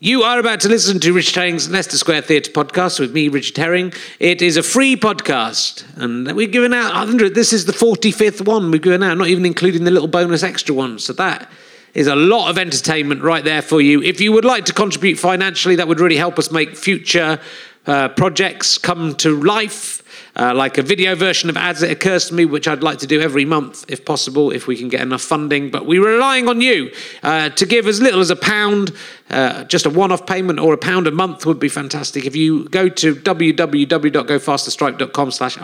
You are about to listen to Richard Herring's Leicester Square Theatre podcast with me, Richard Herring. It is a free podcast, and we're giving out 100. This is the 45th one we're giving out, not even including the little bonus extra ones. So that is a lot of entertainment right there for you. If you would like to contribute financially, that would really help us make future uh, projects come to life. Uh, like a video version of ads that occurs to me, which I'd like to do every month if possible, if we can get enough funding. But we're relying on you uh, to give as little as a pound, uh, just a one off payment or a pound a month would be fantastic. If you go to www.gofasterstripe.com slash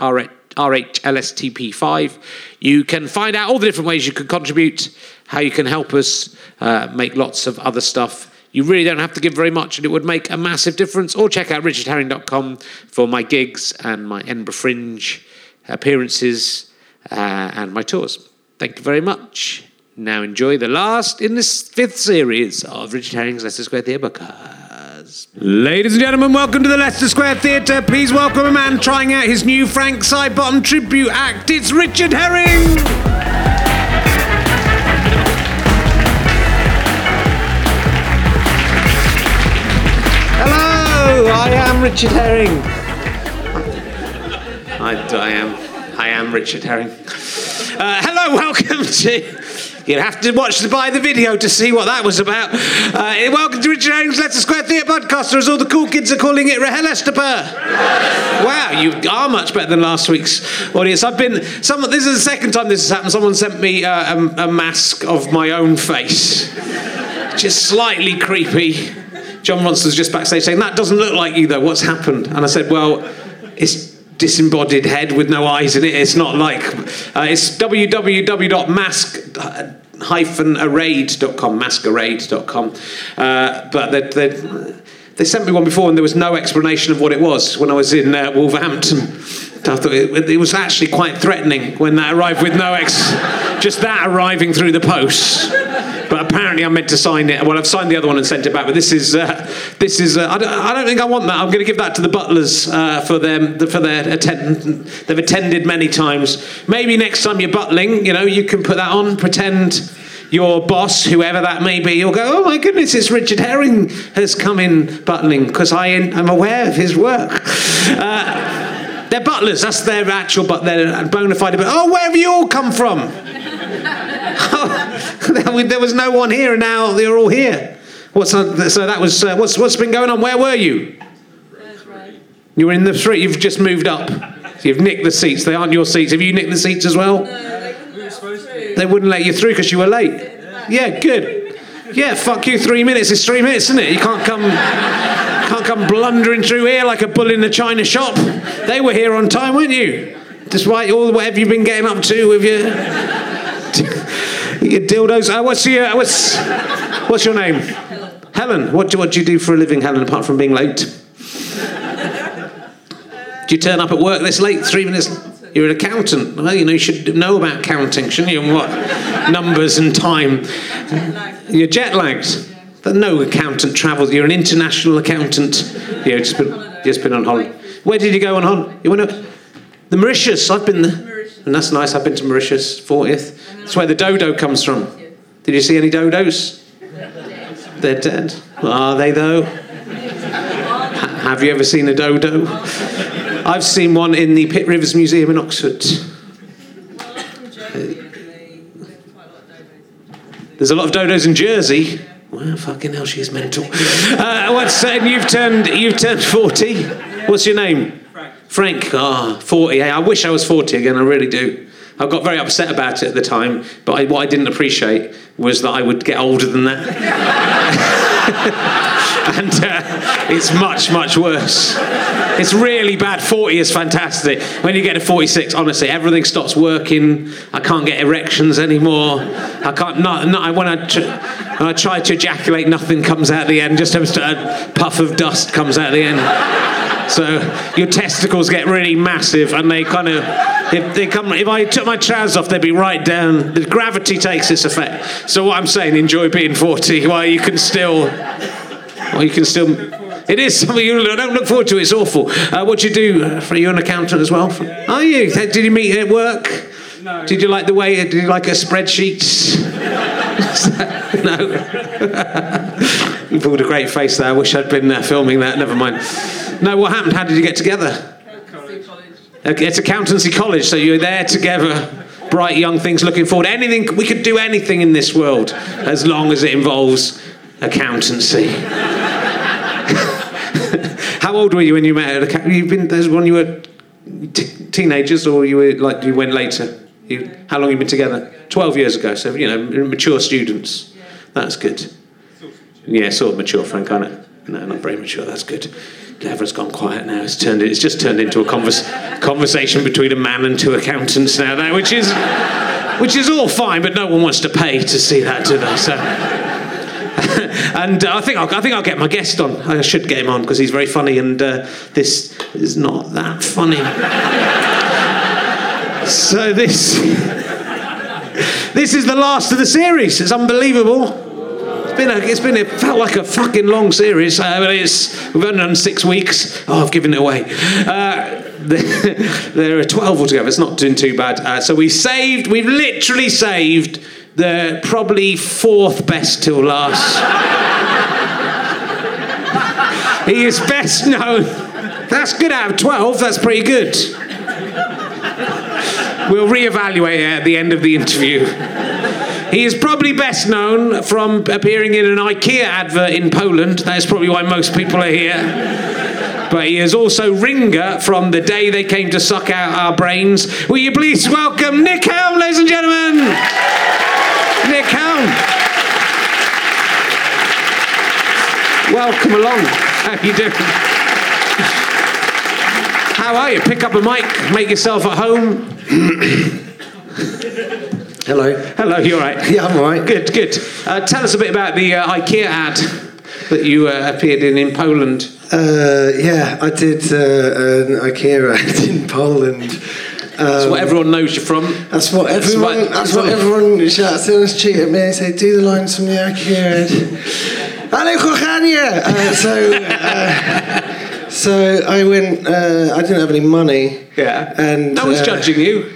RHLSTP5, you can find out all the different ways you can contribute, how you can help us uh, make lots of other stuff. You really don't have to give very much, and it would make a massive difference. Or check out richardherring.com for my gigs and my Edinburgh Fringe appearances uh, and my tours. Thank you very much. Now enjoy the last in this fifth series of Richard Herring's Leicester Square Theatre. Ladies and gentlemen, welcome to the Leicester Square Theatre. Please welcome a man trying out his new Frank Sidebottom tribute act. It's Richard Herring. Richard Herring. I, I am, I am Richard Herring. Uh, hello, welcome to. You'd have to watch the buy the video to see what that was about. Uh, welcome to Richard Herring's Leicester Square Theatre podcast, or as all the cool kids are calling it, Rahel Wow, you are much better than last week's audience. I've been. Some, this is the second time this has happened. Someone sent me uh, a, a mask of my own face, just slightly creepy. John Monster's just backstage saying, That doesn't look like you, though. What's happened? And I said, Well, it's disembodied head with no eyes in it. It's not like. Uh, it's www.mask-arrayed.com, masquerade.com. Uh, but they, they, they sent me one before and there was no explanation of what it was when I was in uh, Wolverhampton. I thought it, it, was actually quite threatening when that arrived with no ex. just that arriving through the post. But apparently, I'm meant to sign it. Well, I've signed the other one and sent it back. But this is uh, this is. Uh, I, don't, I don't think I want that. I'm going to give that to the butlers uh, for them for their attend. They've attended many times. Maybe next time you're butling, you know, you can put that on. Pretend your boss, whoever that may be, you'll go, oh my goodness, it's Richard Herring has come in butling because I am aware of his work. Uh, they're butlers, that's their actual, but they're bona fide. But oh, where have you all come from? there was no one here, and now they're all here. What's so that was uh, what's what's been going on? Where were you? You were in the three. You've just moved up. You've nicked the seats. They aren't your seats. Have you nicked the seats as well? No, they wouldn't, they wouldn't let you through because you were late. Yeah, good. Yeah, fuck you. Three minutes is three minutes, isn't it? You can't come, can't come blundering through here like a bull in a china shop. They were here on time, weren't you? Despite all whatever you've been getting up to with your your dildos. Uh, what's your uh, what's what's your name? Helen. Helen. What do what do you do for a living, Helen? Apart from being late. do you turn up at work this late? Three minutes. You're an accountant. Well, you know you should know about counting, shouldn't you? And what numbers and time. You're jet lagged. But no accountant travels. You're an international accountant. Yeah, just been, just been on holiday. Where did you go on holiday? You went to the Mauritius. I've been there, and that's nice. I've been to Mauritius, 40th. That's where the dodo comes from. Did you see any dodos? They're dead. Are they though? have you ever seen a dodo? I've seen one in the Pitt Rivers Museum in Oxford. There's a lot of dodos in Jersey. Well, fucking hell, she's mental. Uh, what's uh, you've turned you've turned forty. What's your name? Frank. Ah, oh, forty. Hey, I wish I was forty again. I really do. I got very upset about it at the time, but I, what I didn't appreciate was that I would get older than that. and uh, it's much, much worse. It's really bad. 40 is fantastic. When you get to 46, honestly, everything stops working. I can't get erections anymore. I can't, not, not, when, I tr- when I try to ejaculate, nothing comes out the end. Just a puff of dust comes out the end. So your testicles get really massive and they kind of if they come, if I took my trousers off, they'd be right down. The gravity takes its effect. So what I'm saying, enjoy being 40 while you can still, while you can still. It is something you don't look forward to. It's awful. Uh, what do you do? For you an accountant as well? Are you? Did you meet at work? No. Did you like the way? Did you like a spreadsheet? no. You pulled a great face there. I wish I'd been uh, filming that. Never mind. No, what happened? How did you get together? Okay, It's accountancy college, so you're there together, bright young things looking forward. Anything we could do anything in this world as long as it involves accountancy. How old were you when you met? You've been there's when you were t- teenagers, or you were like you went later. You, how long you been together? Twelve years ago. So you know, mature students. That's good. Yeah, sort of mature, Frank, aren't it? No, not very mature. That's good. Everyone's gone quiet now. It's turned. It's just turned into a convers- conversation between a man and two accountants now, now, which is, which is all fine. But no one wants to pay to see that, do they? So, and uh, I think I'll, I think I'll get my guest on. I should get him on because he's very funny, and uh, this is not that funny. so this, this is the last of the series. It's unbelievable. It's been a, it's been, it felt like a fucking long series. Uh, but it's, we've only done six weeks. Oh, I've given it away. Uh, there are 12 altogether. It's not doing too bad. Uh, so we saved, we've literally saved the probably fourth best till last. he is best known. That's good out of 12. That's pretty good. We'll reevaluate it at the end of the interview. He is probably best known from appearing in an IKEA advert in Poland. That is probably why most people are here. But he is also Ringer from the day they came to suck out our brains. Will you please welcome Nick Helm, ladies and gentlemen? Nick Helm. Welcome along. How you doing? How are you? Pick up a mic, make yourself at home. Hello. Hello, you all right? Yeah, I'm all right. Good, good. Uh, tell us a bit about the uh, IKEA ad that you uh, appeared in in Poland. Uh, yeah, I did uh, an IKEA ad in Poland. That's Um, what everyone knows you from. That's what That's everyone. what- That's what everyone shouts in the street at me. They say, "Do the lines from the IKEA ad." Hallo, Uh, so, uh, so I went. Uh, I didn't have any money. Yeah. And no one's judging you.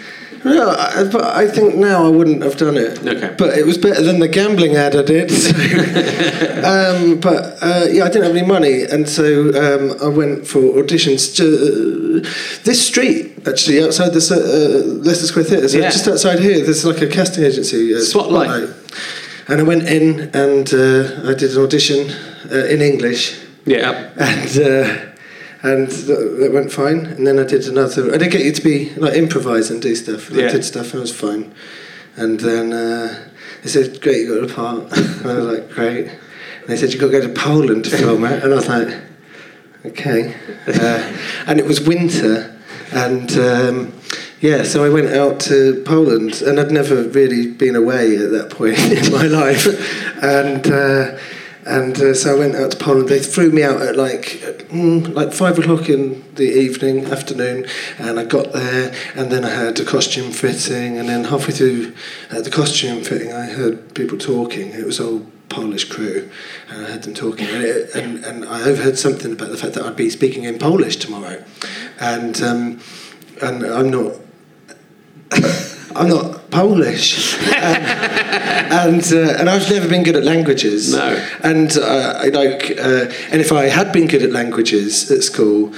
No, I, but I think now I wouldn't have done it. Okay. But it was better than the gambling ad I did. So. um, but uh, yeah, I didn't have any money, and so um, I went for auditions. To, this street, actually, outside the uh, Leicester Square Theatre, so Yeah. just outside here, there's like a casting agency. Uh, Spotlight. And I went in and uh, I did an audition uh, in English Yeah. and uh, and th- that went fine. And then I did another. I did get you to be like improvise and do stuff. And Yeah. I did stuff. and it was fine. And then uh, they said, "Great, you got a part." and I was like, "Great." And they said, "You got to go to Poland to film it." And I was like, "Okay." Uh, and it was winter, and. Um, yeah, so I went out to Poland, and I'd never really been away at that point in my life, and uh, and uh, so I went out to Poland. They threw me out at like mm, like five o'clock in the evening, afternoon, and I got there, and then I had a costume fitting, and then halfway through uh, the costume fitting, I heard people talking. It was all Polish crew, and I heard them talking, and, it, and and I overheard something about the fact that I'd be speaking in Polish tomorrow, and um, and I'm not. I'm not Polish, and and, uh, and I've never been good at languages. No. and uh, I like, uh, and if I had been good at languages at school,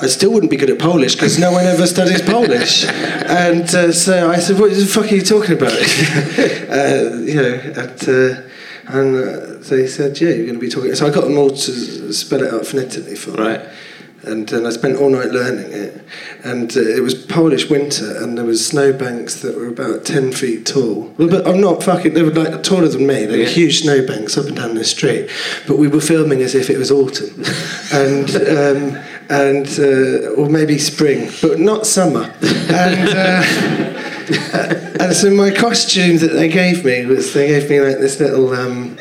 I still wouldn't be good at Polish because no one ever studies Polish. And uh, so I said, "What the fuck are you talking about?" uh, you know, and. Uh, and uh, they said, "Yeah, you're going to be talking." So I got them all to spell it out phonetically for me Right. And then I spent all night learning it. And uh, it was Polish winter, and there was snowbanks that were about ten feet tall. Well, but I'm not fucking. They were like taller than me. They were Yeah. huge snowbanks up and down the street. But we were filming as if it was autumn, and um, and uh, or maybe spring, but not summer. And. Uh, and so my costume that they gave me was they gave me like this little um,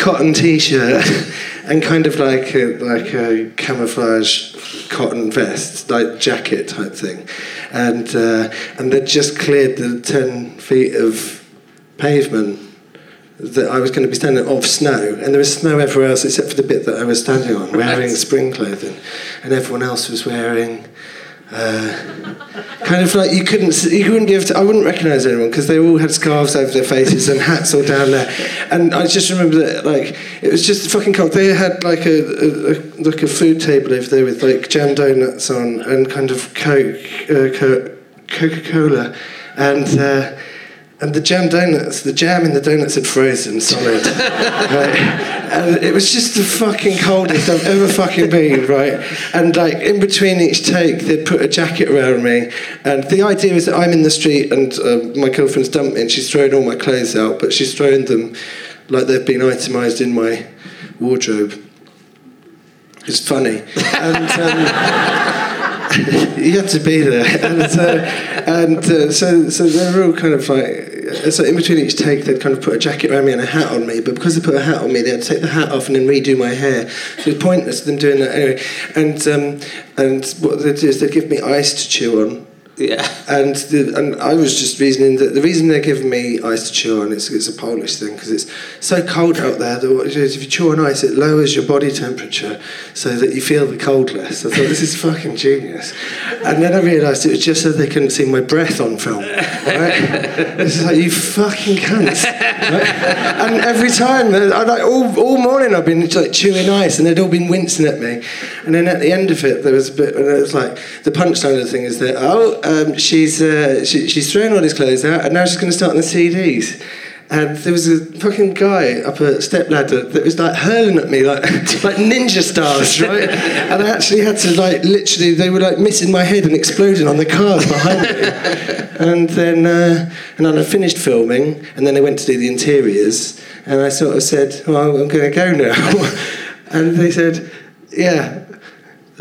cotton t-shirt and kind of like a, like a camouflage cotton vest, like jacket type thing, and uh, and they just cleared the ten feet of pavement that I was going to be standing off snow, and there was snow everywhere else except for the bit that I was standing on, wearing spring clothing, and everyone else was wearing Uh, kind of like you couldn't, you couldn't give. To, I wouldn't recognise anyone because they all had scarves over their faces and hats all down there. And I just remember that, like, it was just fucking cold. They had like a, a, a like a food table over there with like jam donuts on and kind of Coke, uh, Co- Coca Cola, and. Uh, and the jam donuts, the jam in the donuts had frozen solid. right? And it was just the fucking coldest I've ever fucking been, right? And like in between each take, they'd put a jacket around me. And the idea is that I'm in the street and uh, my girlfriend's dumped me and she's thrown all my clothes out, but she's thrown them like they've been itemised in my wardrobe. It's funny. And. Um, you had to be there, and, uh, and uh, so so they were all kind of like so in between each take they'd kind of put a jacket around me and a hat on me, but because they put a hat on me, they had to take the hat off and then redo my hair. So it was pointless them doing that anyway. And um, and what they'd do is they'd give me ice to chew on. Yeah. And the, and I was just reasoning that the reason they're giving me ice to chew on it's it's a Polish thing because it's so cold out there that if you chew on ice it lowers your body temperature so that you feel the cold less. I thought this is fucking genius, and then I realised it was just so they couldn't see my breath on film. Right? is like you fucking cunts. Right? And every time, uh, I like all, all morning I've been like chewing ice and they'd all been wincing at me, and then at the end of it there was a bit, and it was like the punchline of the thing is that oh um, she's uh, she, she's thrown all his clothes out and now she's going to start on the CDs. And there was a fucking guy up a step ladder that was like hurling at me like like ninja stars, right? And I actually had to like literally they were like missing my head and exploding on the cars behind me. And then uh, and then I finished filming and then they went to do the interiors and I sort of said, Well I'm gonna go now And they said, Yeah.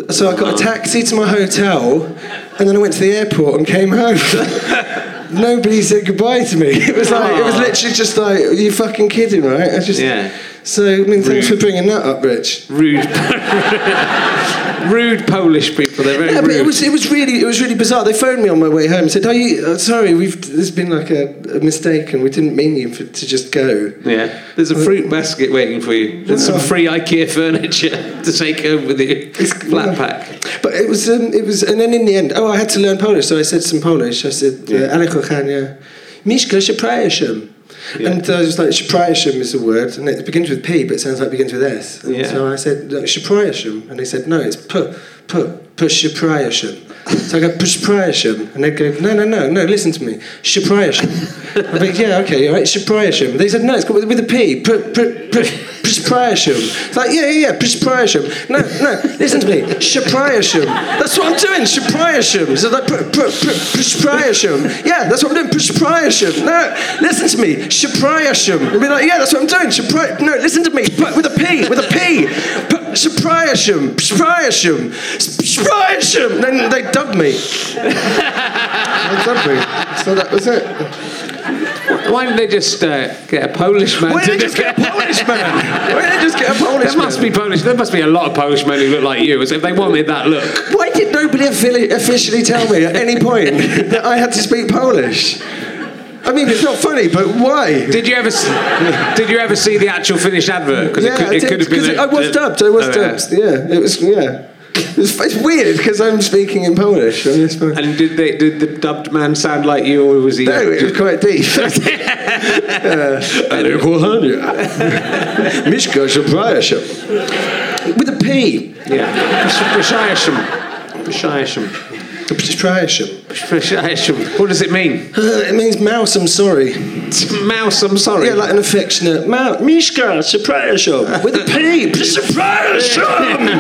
So I got a taxi to my hotel and then I went to the airport and came home. Nobody said goodbye to me. It was like it was ah. literally just like, are you fucking kidding, right? I just Yeah. So I mean, thanks for bringing that up, Rich. Rude. rude Polish people. They're very Yeah, rude. but it was it was really it was really bizarre. They phoned me on my way home and said, "Are you uh, sorry? We've there's been like a, a mistake and we didn't mean you for, to just go." Yeah, there's a fruit basket waiting for you. There's some free IKEA furniture to take home with you. It's Flat pack. But it was um, it was and then in the end, oh, I had to learn Polish, so I said some Polish. I said, Yeah. uh, "Ale kochanie, Myszka przepraszam." Yeah. And I was like, "Przepraszam is a word, and it begins with P, but it sounds like it begins with S." And Yeah. So I said, "Look, "Przepraszam," and they said, "No, it's P, P, przepraszam." So I go, "Przepraszam," and they go, "No, no, no, no, listen to me, przepraszam." I'm "Yeah, okay, all right, przepraszam." They said, "No, it's got with, with a P, P, P, P, przepraszam." It's like, "Yeah, yeah, yeah, przepraszam." No, no, listen to me, przepraszam. That's what I'm doing, przepraszam. So like, pr- pr- pr- Yeah, that's what I'm doing, przepraszam. No, listen to me, przepraszam. And be like, yeah, that's what I'm doing, przepra- No, listen to me, with a P, with a P. P- Przepraszam, przepraszam, przepraszam. Then they dubbed me. they dubbed me. So that was it. Why didn't they just uh, get a Polish man Why to did they just get a Polish man? Why did they just get a Polish There must be Polish. There must be a lot of Polish men who look like you. As if they wanted that look. Why did nobody officially tell me at any point that I had to speak Polish? I mean, it's not funny, but why? Did you ever? Did you ever see the actual finished advert? Because yeah, it could, I it did, could have been. 'cause a- I was a- dubbed. I was Oh, yeah. dubbed. Yeah, it was. Yeah, it's, it's weird because I'm speaking in Polish. on this phone. And did they? Did the dubbed man sound like you, or was he? No, it was quite deep. Ale kochanie. Myszka przepraszam. With a P. Yeah. Przepraszam. Przepraszam. Przepraszam. Przepraszam. What does it mean? Uh, it means mouse, I'm sorry. Mouse. I'm sorry. Yeah, like an affectionate mouse. Myszka przepraszam. With a P. Przepraszam.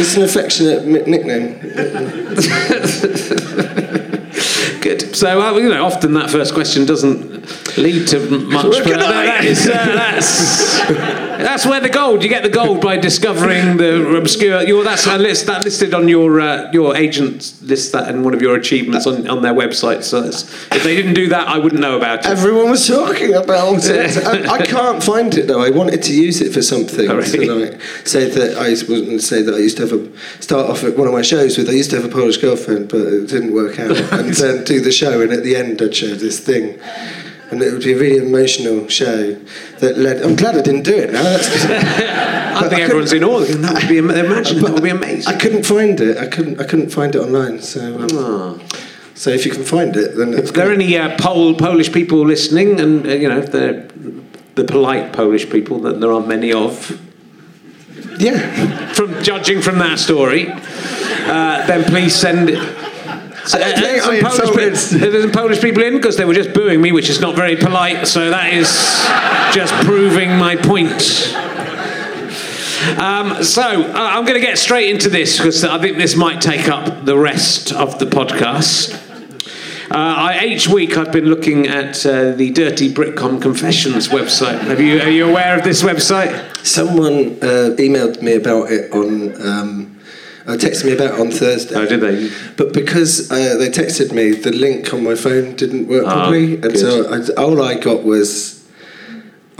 It's an affectionate mi- nickname. Good. So, uh, you know, often that first question doesn't lead to much. Well, But that is, uh, that's, that's where the gold. You get the gold by discovering the obscure. Your, that's a list that listed on your uh, your agent list that and one of your achievements on, on their website. So if they didn't do that, I wouldn't know about it. Everyone was talking about it. I, I can't find it though. I wanted to use it for something. So like, say that I was going to say that I used to have a start off at one of my shows with I used to have a Polish girlfriend, but it didn't work out. and then do the show, and at the end I'd show this thing. And it would be a really emotional show that led. I'm glad I didn't do it now. That's I think I everyone's in awe. That would be, imagine, that would be amazing. I couldn't find it. I couldn't. I couldn't find it online. So, um, Oh. so if you can find it, then If there are any uh, Pol- Polish people listening, and uh, you know, if they're the polite Polish people that there aren't many of, yeah. from judging from that story, uh, then please send it. So, I don't uh, some Polish, insulted- pe- there's some Polish people in because they were just booing me, which is not very polite. So that is just proving my point. Um, so uh, I'm going to get straight into this because I think this might take up the rest of the podcast. Uh, I, each week I've been looking at uh, the Dirty Britcom Confessions website. Have you, are you aware of this website? Someone uh, emailed me about it on. Um, uh, texted me about on Thursday. Oh, did they? But because uh, they texted me, the link on my phone didn't work Ah, properly, and good. so I, all I got was.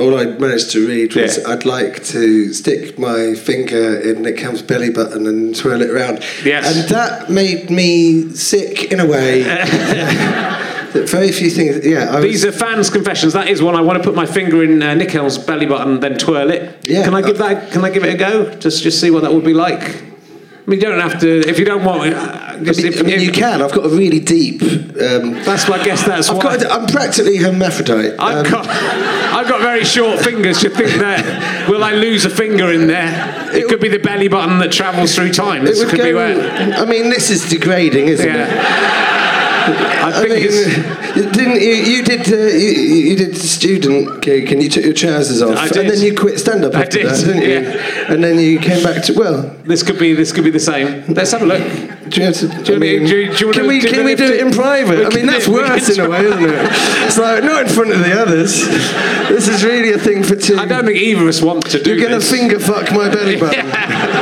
All I managed to read was Yeah. I'd like to stick my finger in Nick Helm's belly button and twirl it around. Yes. And that made me sick in a way. very few things. Yeah. I was, These are fans' confessions. That is one I want to put my finger in uh, Nick Helm's belly button, and then twirl it. Yeah. Can I give that? Can I give it a go? Just just see what that would be like. I mean, you don't have to if you don't want. Uh, I just mean, if, if- you can. I've got a really deep. Um, That's what I guess that's I've why. got. A, I'm practically hermaphrodite. I've Um, got, I've got very short fingers. You think that will I lose a finger in there? It could be the belly button that travels through time. This could be where. I mean, this is degrading, isn't it? Yeah. I I think mean, it's. didn't you? You did. Uh, you, you did student gig, and you took your trousers off, I did. and then you quit stand up I after did, that, didn't you? And then you came back to well. This could be. This could be the same. Let's have a look. Do you to, Do you I mean, do do you can we do can we do it in private? I mean, that's worse in a way, isn't it? It's like not in front of the others. This is really a thing for two. I don't think either of us want to do You're going to finger fuck my belly button.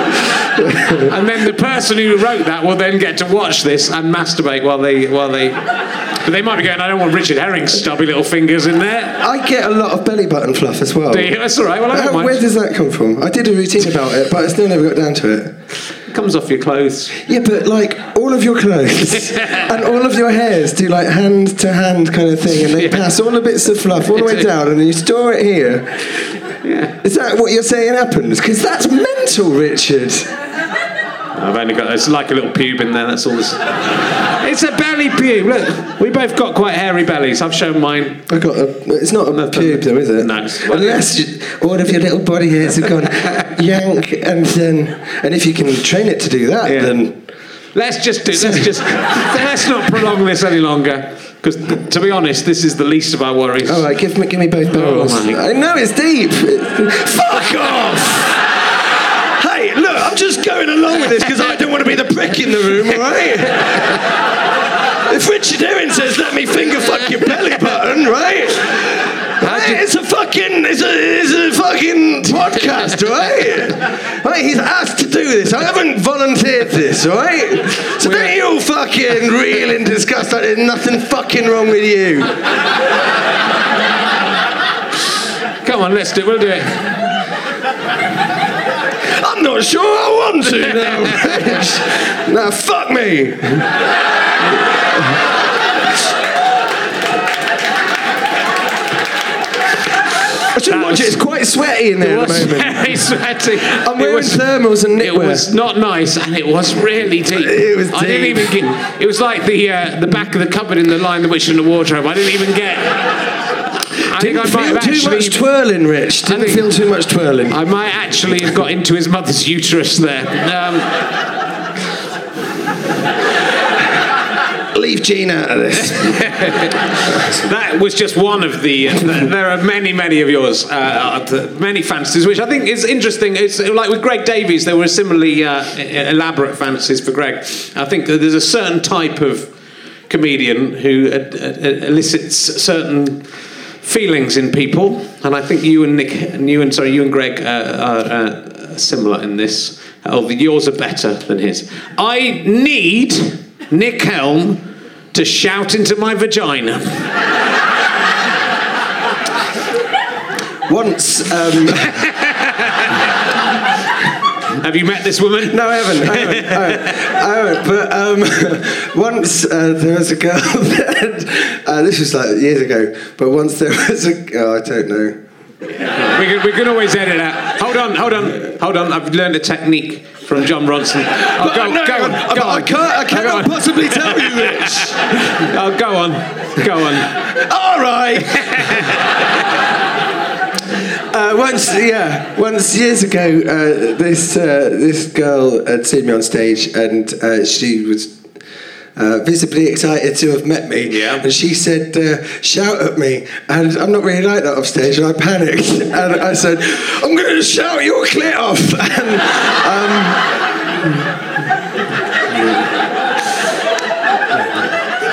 and then the person who wrote that will then get to watch this and masturbate while they while they. But they might be going. I don't want Richard Herring's stubby little fingers in there. I get a lot of belly button fluff as well. Do you? That's all right. Well, I don't How- mind. where does that come from? I did a routine about it, but I still never got down to it. It comes off your clothes. Yeah, but like all of your clothes and all of your hairs do like hand to hand kind of thing, and they Yeah. pass all the bits of fluff all the way down, and then you store it here. Yeah. Is that what you're saying happens? Because that's mental, Richard. I've only got. It's like a little pube in there. That's all. This, it's a belly pube. Look, we both got quite hairy bellies. I've shown mine. I got a. It's not a Nothing. pube, though, is it? No, Unless you, all of your little body hairs have gone yank, and then, and if you can train it to do that, Yeah. then Let's just do. Let's just. let's not prolong this any longer. Because to be honest, this is the least of our worries. all right, give me, give me both barrels. Oh, I know it's deep. Fuck off. I'm just going along with this because I don't want to be the prick in the room, all right? If Richard Herring says, let me finger fuck your belly button, right? Hey, it's a fucking, it's a, it's a fucking podcast, right? Right, he's asked to do this. I haven't volunteered this, right? So don't you all fucking reel in disgust like there's nothing fucking wrong with you. Come on, let's do. it. We'll do it. I'm not sure I want to now, Rich. Now, fuck me. I should That watch it. It's quite sweaty in there It at the moment. very sweaty. I'm wearing was- thermals and knitwear. It was not nice, and it was really deep. It was deep. I didn't even get. It was like the uh, the back of the cupboard in the Lion, the Witch, and the Wardrobe. I didn't even get. I think I Didn't might have feel too actually. much twirling, Rich. Didn't think- feel too much twirling. I might actually have got into his mother's uterus there. Um, Leave Gene out of this. that was just one of the. there are many, many of yours, uh, uh, many fantasies, which I think is interesting. It's like with Greg Davies, there were similarly uh, elaborate fantasies for Greg. I think that there's a certain type of comedian who uh, uh, elicits certain feelings in people, and I think you and Nick, and you and sorry, you and Greg uh, are uh, similar in this. Although yours are better than his. I need Nick Helm to shout into my vagina. Once, um, Have you met this woman? no, I haven't. I haven't. I haven't, I haven't. But um, once uh, there was a girl that uh, this was like years ago. But once there was a, oh, I don't know. We can, we can always edit that. Hold on, hold on, hold on. I've learned a technique from John Bronson. Oh, go, no, go on, I, go I on. can't. I Go cannot on. possibly tell you this. Oh, go on, go on. All right. Uh, once, yeah, once years ago, uh, this uh, this girl had seen me on stage, and uh, she was uh, visibly excited to have met me. Yeah. And she said, uh, "Shout at me," and I'm not really like that off stage, and I panicked, and I said, "I'm going to shout your clit off," and. Um,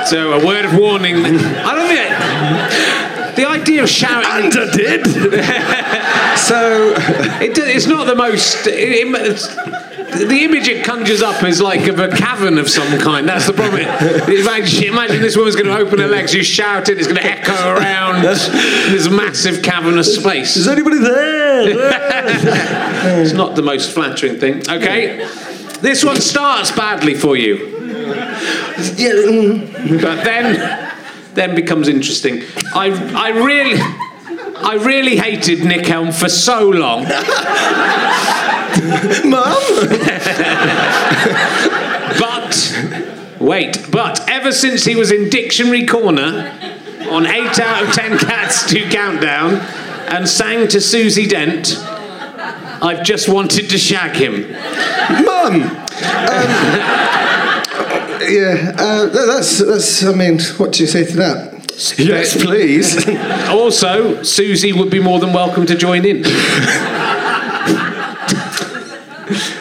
So, a word of warning. I don't think the idea of shouting. and I did. so It, it's not the most. It, it- the image it conjures up is like of a cavern of some kind. That's the problem. Imagine, imagine this woman's going to open her legs, you shout it, it's going to echo around this massive cavernous space. is anybody there? It's not the most flattering thing. Okay, this one starts badly for you, yeah. but then then becomes interesting. I I really I really hated Nick Helm for so long. Mum? But wait, but ever since he was in Dictionary Corner on 8 out of 10 Cats to Countdown and sang to Susie Dent, I've just wanted to shag him. Mum! Um, yeah, uh, that's, that's, I mean, what do you say to that? Yes, please. Also, Susie would be more than welcome to join in.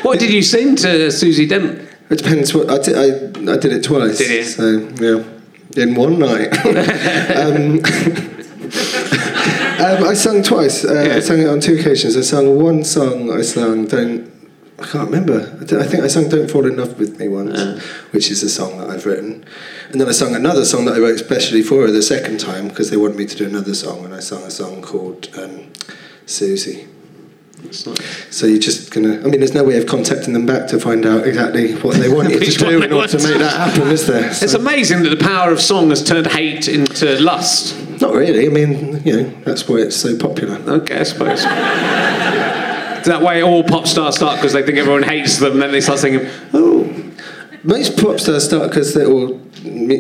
what did you sing to Susie Dent? it depends what, I did, I, I did it twice. Did you? So, yeah, in one night. um, um, I sung twice. Uh, Yeah. I sang it on two occasions. I sung one song, I sung Don't, I can't remember. I, I think I sung Don't Fall in Love with Me once, which is a song that I've written. And then I sung another song that I wrote especially for her the second time because they wanted me to do another song, and I sung a song called um, Susie. So you're just gonna. I mean, there's no way of contacting them back to find out exactly what they want you to do in order to make that happen, is there? It's amazing that the power of song has turned hate into lust. not really. I mean, you know, that's why it's so popular. Okay, I suppose. That way all pop stars start because they think everyone hates them, then they start singing, oh. Most pop stars start because they all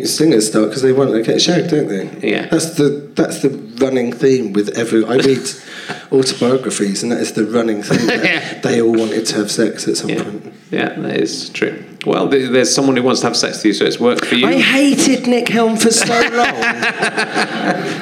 singers start because they want to get shagged, don't they? Yeah. That's the that's the running theme with every. I read autobiographies, and that is the running theme. that Yeah. They all wanted to have sex at some Yeah, point. yeah, that is true. Well, there's someone who wants to have sex with you, so it's worked for you. I hated Nick Helm for so long.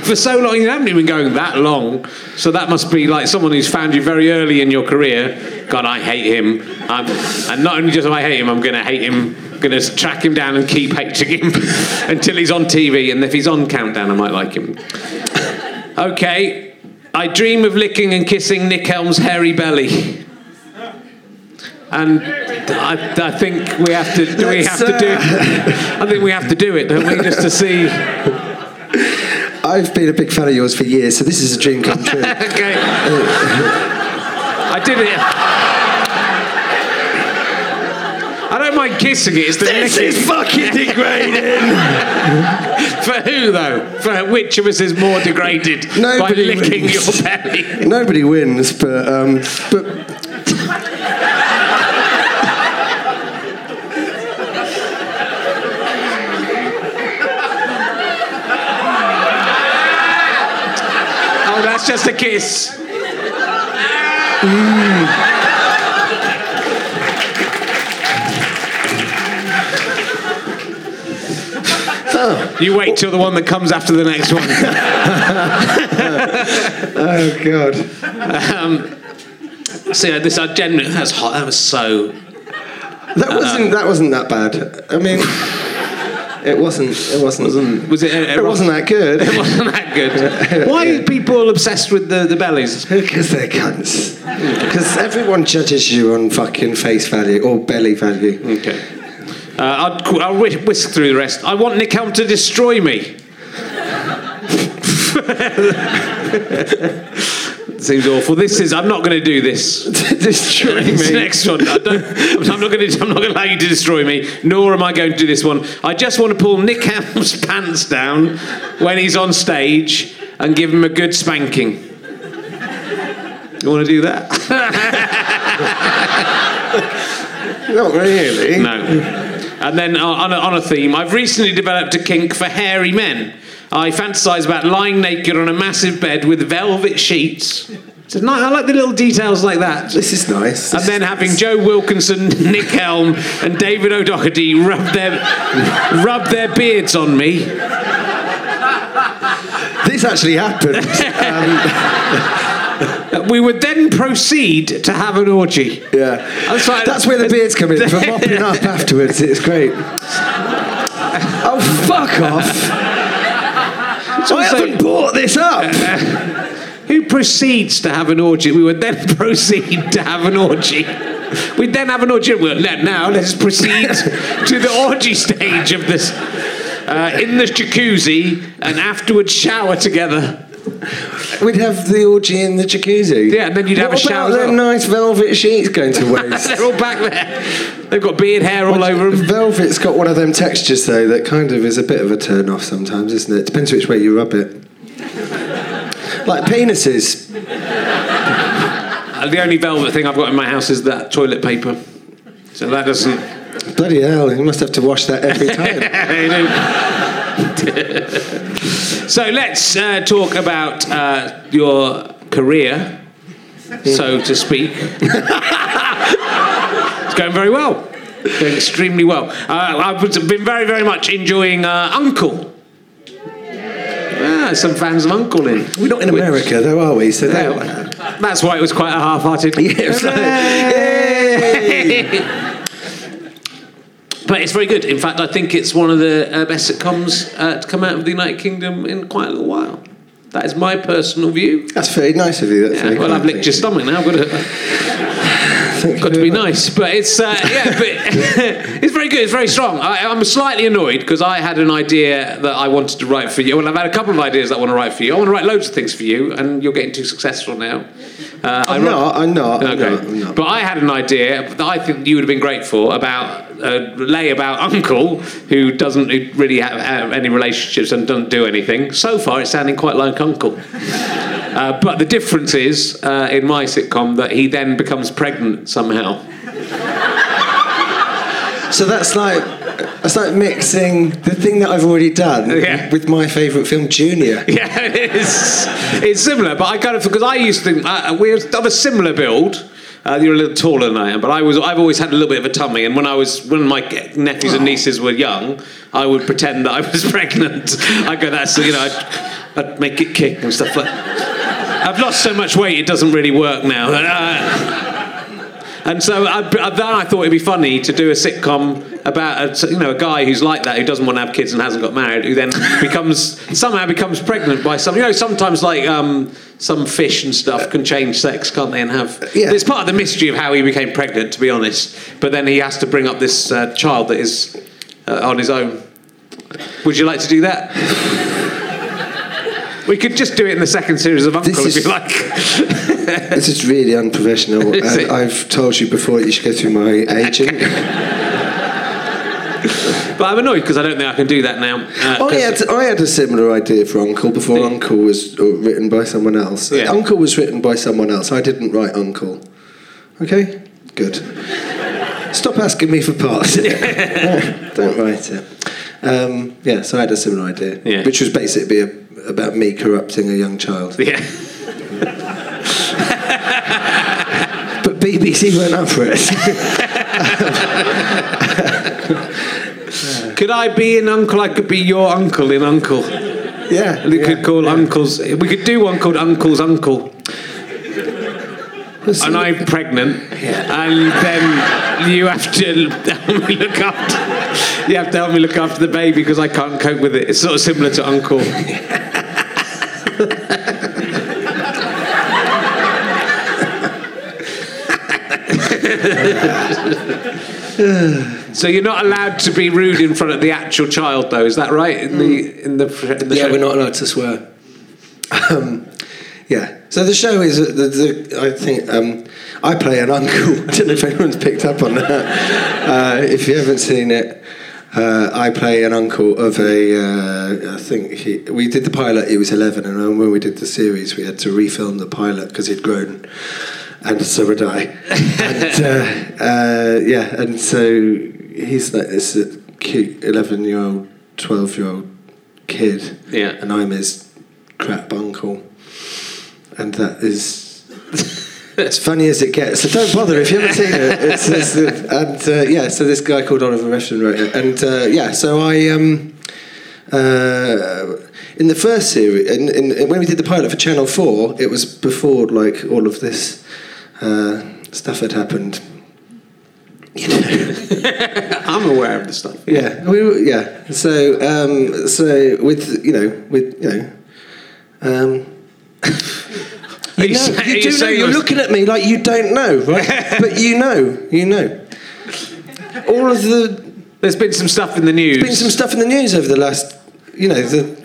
for so long, you haven't even going that long. So that must be like someone who's found you very early in your career. God, I hate him. I'm, and not only just I hate him, I'm going to hate him. Going to track him down and keep hating him until he's on TV. And if he's on Countdown, I might like him. Okay. I dream of licking and kissing Nick Helm's hairy belly. And I, I think we have to. Do we have Let's, to do? I think we have to do it, don't we? Just to see. I've been a big fan of yours for years, so this is a dream come true. Okay. I did it. I don't mind kissing it. It's the this licking. is fucking degrading. For who though? For which of us is more degraded by Nobody licking wins. your belly? Nobody wins, but um, but Oh, that's just a kiss. Mm. You wait till the one that comes after the next one. oh god. Um, see, this I genuinely was hot. That was so. That wasn't uh, that wasn't that bad. I mean, it wasn't. It wasn't. Was it? it wasn't that good. It wasn't that good. Why are people obsessed with the, the bellies? Because they're cunts. Because everyone judges you on fucking face value or belly value. Okay. Uh, I'll, I'll whi- whisk through the rest. I want Nick Helm to destroy me. seems awful. This is. I'm not going to do this. Destroy This me. next one. I don't, I'm not going to. I'm not going to allow you to destroy me. Nor am I going to do this one. I just want to pull Nick Helm's pants down when he's on stage and give him a good spanking. You want to do that? Not really. No. And then uh, on a, on a theme, I've recently developed a kink for hairy men. I fantasize about lying naked on a massive bed with velvet sheets. I like the little details like that. This is nice. And then having Joe Wilkinson, Nick Helm, and David O'Doherty rub their rub their beards on me. This actually happened. Um, we would then proceed to have an orgy. Yeah. That's. That's where the beards come in for mopping up afterwards. It's great. Oh, fuck off. I haven't bought this up. Who proceeds to have an orgy? We would then proceed to have an orgy. We'd then have an orgy. Well, let- now let's proceed to the orgy stage of this. Uh, in the jacuzzi and afterwards shower together. We'd have the orgy in the jacuzzi. Yeah, and then you'd have What a shower What about them nice velvet sheets going to waste? They're all back there. They've got beard hair all over them. Velvet's got one of them textures though that kind of is a bit of a turn off sometimes, isn't it? Depends which way you rub it. like penises. Uh, the only velvet thing I've got in my house is that toilet paper. So that doesn't. Bloody hell, you must have to wash that every time. so let's uh, talk about uh, your career, so to speak. it's going very well. Going extremely well. Uh, I've been very, very much enjoying uh, Uncle. Ah, some fans of Uncle in. We're not in Which- America though, are we? So that, that's why it was quite a half-hearted. Yeah, it's like, yay! But it's very good. In fact, I think it's one of the uh, best sitcoms uh, to come out of the United Kingdom in quite a little while. That is my personal view. That's very nice of you. That's Yeah, well, I've licked your stomach now. Got to, got to be nice. But it's uh, yeah, but it's very good. It's very strong. I, I'm slightly annoyed because I had an idea that I wanted to write for you. Well, I've had a couple of ideas that I want to write for you. I want to write loads of things for you, and you're getting too successful now. Uh, I I'm wrote- not, I'm not, I'm Okay. not, I'm not. But I had an idea that I think you would have been great for about a lay about Uncle, who doesn't really have, have any relationships and doesn't do anything. So far, it's sounding quite like Uncle. Uh, but the difference is uh, in my sitcom that he then becomes pregnant somehow. So that's like that's like mixing the thing that I've already done Yeah. with my favourite film, Junior. Yeah, it's it's similar, but I kind of because I used to think uh, we're of a similar build. Uh, you're a little taller than I am, but I was I've always had a little bit of a tummy, and when I was when my nephews and nieces were young, I would pretend that I was pregnant. I go, that's you know, I'd, I'd make it kick and stuff like. I've lost so much weight, it doesn't really work now. And so I, then I thought it'd be funny to do a sitcom about a, you know a guy who's like that who doesn't want to have kids and hasn't got married who then becomes somehow becomes pregnant by some you know sometimes like um, some fish and stuff can change sex can't they and have Yeah. it's part of the mystery of how he became pregnant to be honest but then he has to bring up this uh, child that is uh, on his own would you like to do that we could just do it in the second series of Uncle This if is- you like. This is really unprofessional. And? I've told you before you should go through my agent. But I'm annoyed because I don't think I can do that now. Uh, I had, I had a similar idea for Uncle before Yeah. Uncle was uh, written by someone else. Yeah. Uncle was written by someone else. I didn't write Uncle. Okay? Good. Stop asking me for parts. Don't write it. Um, yeah, so I had a similar idea, Yeah. which was basically about me corrupting a young child. yeah. BBC weren't up for it. Could I be an uncle? I could be your uncle in Uncle. yeah. We yeah, could call yeah. uncles. We could do one called Uncle's Uncle. And I'm pregnant, yeah. and then you have to help me look after. You have to help me look after the baby because I can't cope with it. It's sort of similar to Uncle. so you're not allowed to be rude in front of the actual child, though. Is that right? In the in the, in the Yeah, show? we're not allowed to swear. Um, yeah, So the show is, uh, the, the, I think, um, I play an uncle. I don't know if anyone's picked up on that. Uh, if you haven't seen it, uh, I play an uncle of a. Uh, I think he, we did the pilot. He was eleven, and when we did the series, we had to refilm the pilot because he'd grown, and so would I. and uh, uh, yeah, and so he's like this cute eleven-year-old, twelve-year-old kid, Yeah. and I'm his crap uncle, and that is. As funny as it gets, so don't bother if you haven't seen it. It's, it's, and uh, yeah, so this guy called Oliver Refson wrote it, and uh, yeah, so I um, uh, in the first series, in, in, when we did the pilot for Channel Four, it was before like all of this uh, stuff had happened. You know, I'm aware of the stuff. yeah, we were, yeah. So um, so with you know with you know. Um, you, you know, are you you do know. saying You're looking at me like you don't know, right? but you know, you know. All of the There's been some stuff in the news. There's been some stuff in the news over the last, you know, the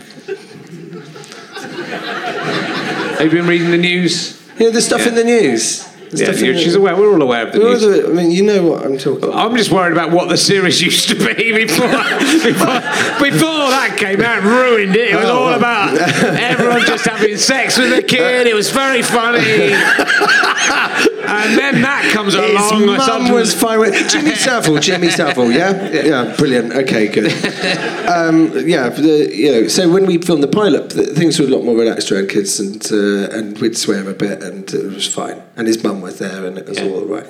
Have you been reading the news? you know the stuff Yeah. in the news. Yeah, she's aware. We're all aware of the news. I mean, you know what I'm talking. about. I'm just worried about what the series used to be before before, before that came out and ruined it. It was Oh, all about everyone just having sex with a kid. It was very funny. and then that comes His along. or mum was fine with Jimmy Savile. Jimmy Savile, yeah, yeah, brilliant. Okay, good. Um, yeah, the, you know, so when we filmed the pilot, th- things were a lot more relaxed around kids, and uh, and we'd swear a bit, and it was fine. And his mum was there, and it was Yeah. all right.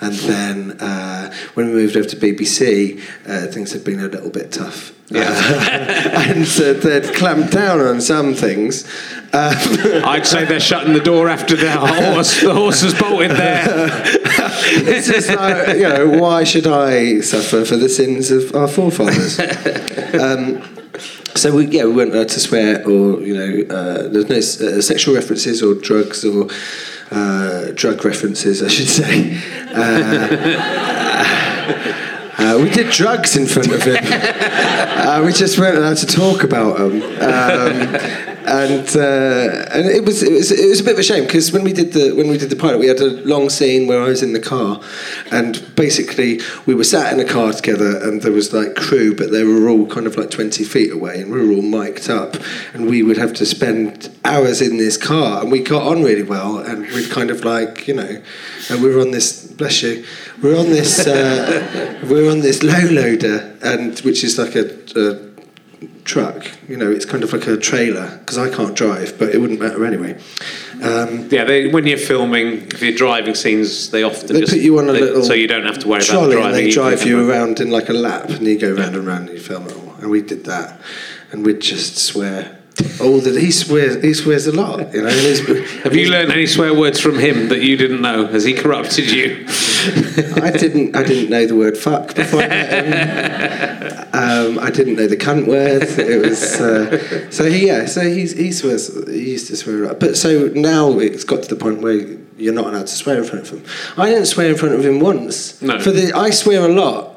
And then uh, when we moved over to BBC, uh, things had been a little bit tough. Yeah. and so they'd clamped down on some things. Um, I'd say they're shutting the door after the horse. The horse has bolted there. it's just like, you know, why should I suffer for the sins of our forefathers? um, so we, yeah, we weren't allowed to swear or, you know, uh, there's no uh, sexual references or drugs or uh, drug references, I should say. Uh, we did drugs in front of him. uh, we just weren't allowed to talk about them. Um, and uh, and it was, it was it was a bit of a shame because when we did the when we did the pilot, we had a long scene where I was in the car, and basically we were sat in a car together, and there was like crew, but they were all kind of like twenty feet away, and we were all mic'd up, and we would have to spend hours in this car, and we got on really well, and we'd kind of like you know, and we were on this bless you, we're on this uh, we're on this low loader, and which is like a, a truck. You know, it's kind of like a trailer because I can't drive, but it wouldn't matter anyway. Um, Yeah, they, when you're filming, if you're driving scenes, they often They just put you on a they- little so you don't have to worry about driving. and they drive you around in like a lap, and you go round and round and you film it all. And we did that, and we'd just swear. all that he swears, he swears a lot. You know. Have you learned any swear words from him that you didn't know? Has he corrupted you? I didn't. I didn't know the word fuck before I met him. Um, I didn't know the cunt word. It was uh, so he, yeah. So he's, he swears. He used to swear a lot. But so now it's got to the point where you're not allowed to swear in front of him. I didn't swear in front of him once. No. For the I swear a lot.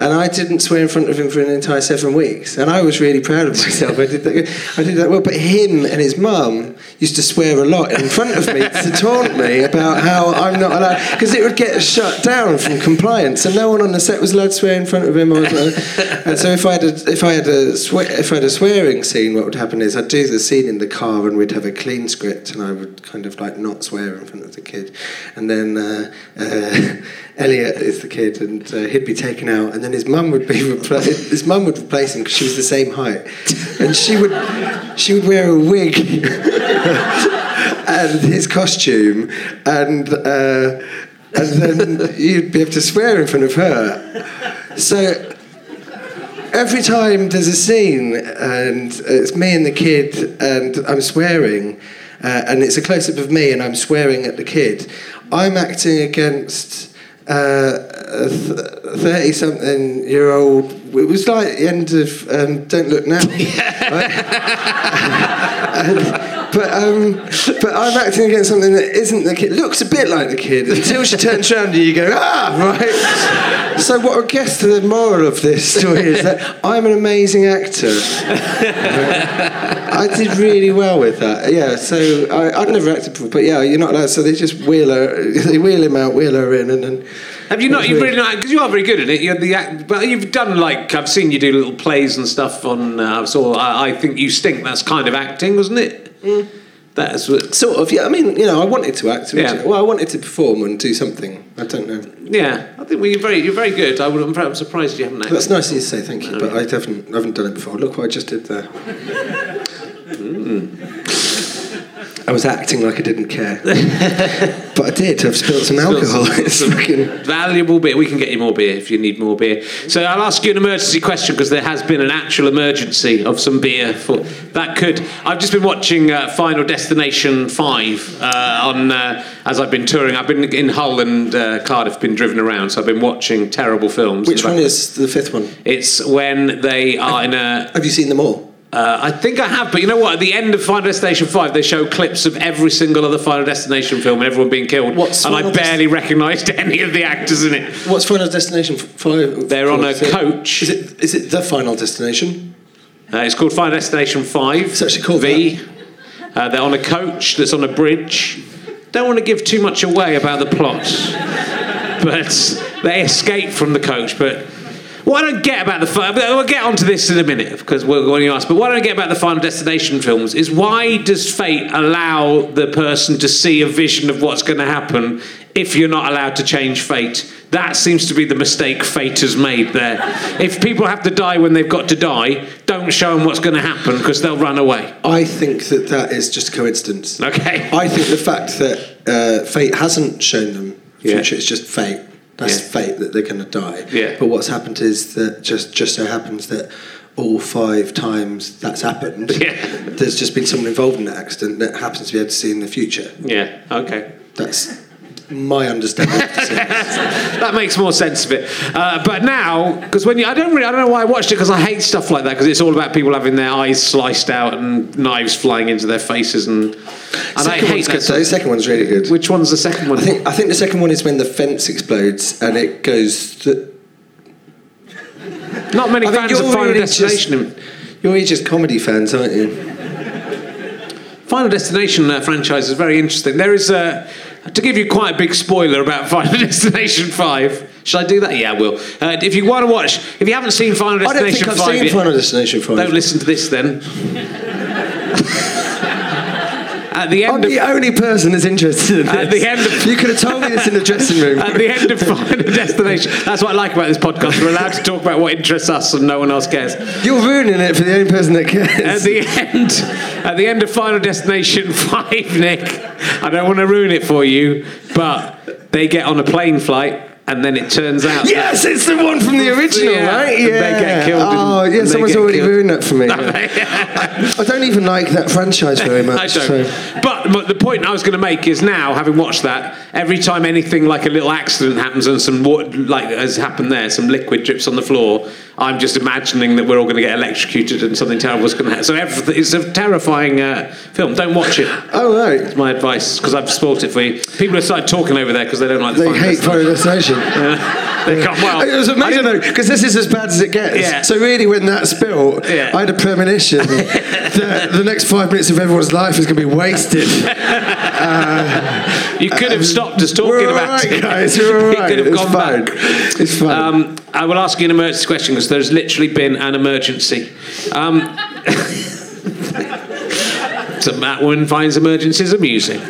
And I didn't swear in front of him for an entire seven weeks, and I was really proud of myself. I did that. I did that well. But him and his mum used to swear a lot in front of me to taunt me about how I'm not allowed because it would get shut down from compliance, and no one on the set was allowed to swear in front of him. And so if I had a, if I had a if I had a swearing scene, what would happen is I'd do the scene in the car, and we'd have a clean script, and I would kind of like not swear in front of the kid, and then. Uh, uh, Elliot is the kid, and uh, he'd be taken out, and then his mum would be his mum would replace him because she was the same height, and she would she would wear a wig and his costume, and uh, and then you'd be able to swear in front of her. So every time there's a scene and it's me and the kid and I'm swearing uh, and it's a close up of me and I'm swearing at the kid, I'm acting against uh, a 30 something year old. It was like the end of um, Don't Look Now. right? and, but um, but I'm acting against something that isn't the kid. Looks a bit like the kid until she turns around and you go ah right. So what I guess the moral of this story is that I'm an amazing actor. I did really well with that. Yeah. So I, I've never acted before, but yeah, you're not allowed. So they just wheel her, they wheel him out, wheel her in, and then. Have you not? It's You really- really not because you are very good at it. You're the act, but you've done like I've seen you do little plays and stuff on. Uh, so I, I think you stink. That's kind of acting, wasn't it? Mm. That's what. Sort of, yeah. I mean, you know, I wanted to act. Yeah. Well, I wanted to perform and do something. I don't know. Yeah, I think well, you're very, you're very good. I would, I'm, I'm surprised you haven't. Acted. That's nice of you to say thank you, but I haven't, I haven't done it before. Look what I just did there. I was acting like I didn't care, but I did. I've spilled some alcohol. It's some fucking. Valuable beer. We can get you more beer if you need more beer. So I'll ask you an emergency question because there has been an actual emergency of some beer. For that could. I've just been watching uh, Final Destination Five uh, on uh, as I've been touring. I've been in Hull and uh, Cardiff, been driven around, so I've been watching terrible films. Which one is the fifth one? It's when they are in a. Have you seen them all? Uh, I think I have, but you know what? At the end of Final Destination 5, they show clips of every single other Final Destination film and everyone being killed. What's and I Final barely recognised any of the actors in it. What's Final Destination Five? They're on a it- coach. Is it? Is it the Final Destination? Uh, it's called Final Destination 5. It's actually called V. Uh, they're on a coach that's on a bridge. Don't want to give too much away about the plot. but they escape from the coach. But what I don't get about the we'll get onto this in a minute because we're going to ask. But I don't get about the Final Destination films is why does fate allow the person to see a vision of what's going to happen if you're not allowed to change fate? That seems to be the mistake fate has made there. If people have to die when they've got to die, don't show them what's going to happen because they'll run away. I think that that is just coincidence. Okay. I think the fact that uh, fate hasn't shown them Yeah. future, it's just fate. That's Yeah. fate that they're going to die. Yeah. But what's happened is that just just so happens that all five times that's happened, Yeah. there's just been someone involved in that accident that happens to be able to see in the future. Yeah. Okay. That's my understanding. of the that makes more sense of it. Uh, but now, because when you, I don't really, I don't know why I watched it because I hate stuff like that because it's all about people having their eyes sliced out and knives flying into their faces and and I second hate one's that. good though. Second one's really good. Which one's the second one? I think I think the second one is when the fence explodes and it goes. Th- Not many I fans you're of Final really Destination. You're really just comedy fans, aren't you? Final Destination uh, franchise is very interesting. There is a. To give you quite a big spoiler about Final Destination 5, should I do that? Yeah, I will. Uh, if you want to watch, if you haven't seen Final Destination I don't think I've 5 seen yet, Final Destination 5. don't listen to this then. At the I'm end of the only person that's interested in this. At the end of- you could have told me this in the dressing room. At the end of Final Destination. That's what I like about this podcast. We're allowed to talk about what interests us and no one else cares. You're ruining it for the only person that cares. At the end, at the end of Final Destination 5, Nick, I don't want to ruin it for you, but they get on a plane flight and then it turns out. yes, it's the one from the original, Yeah, right? and Yeah. they get killed oh, and yeah, they someone's already killed. ruined that for me. I, I don't even like that franchise very much. I don't. so- But, but the point I was going to make is now, having watched that, every time anything like a little accident happens and some water, like has happened there, some liquid drips on the floor, I'm just imagining that we're all going to get electrocuted and something terrible is going to happen. So everything, it's a terrifying uh, film. Don't watch it. Oh, right. That's my advice because I've spoilt it for you. People have started talking over there because they don't like the They hate Final They can't. Well, it was amazing though, because this is as bad as it gets. Yeah. So really, when that spilled, Yeah. I had a premonition that the next five minutes of everyone's life is going to be wasted. You could have stopped us talking We're about right, it. guys. We're all right. could have It's gone fine. back. It's fine. Um, I will ask you an emergency question because there's literally been an emergency. Um, so Matt Wood finds emergencies amusing.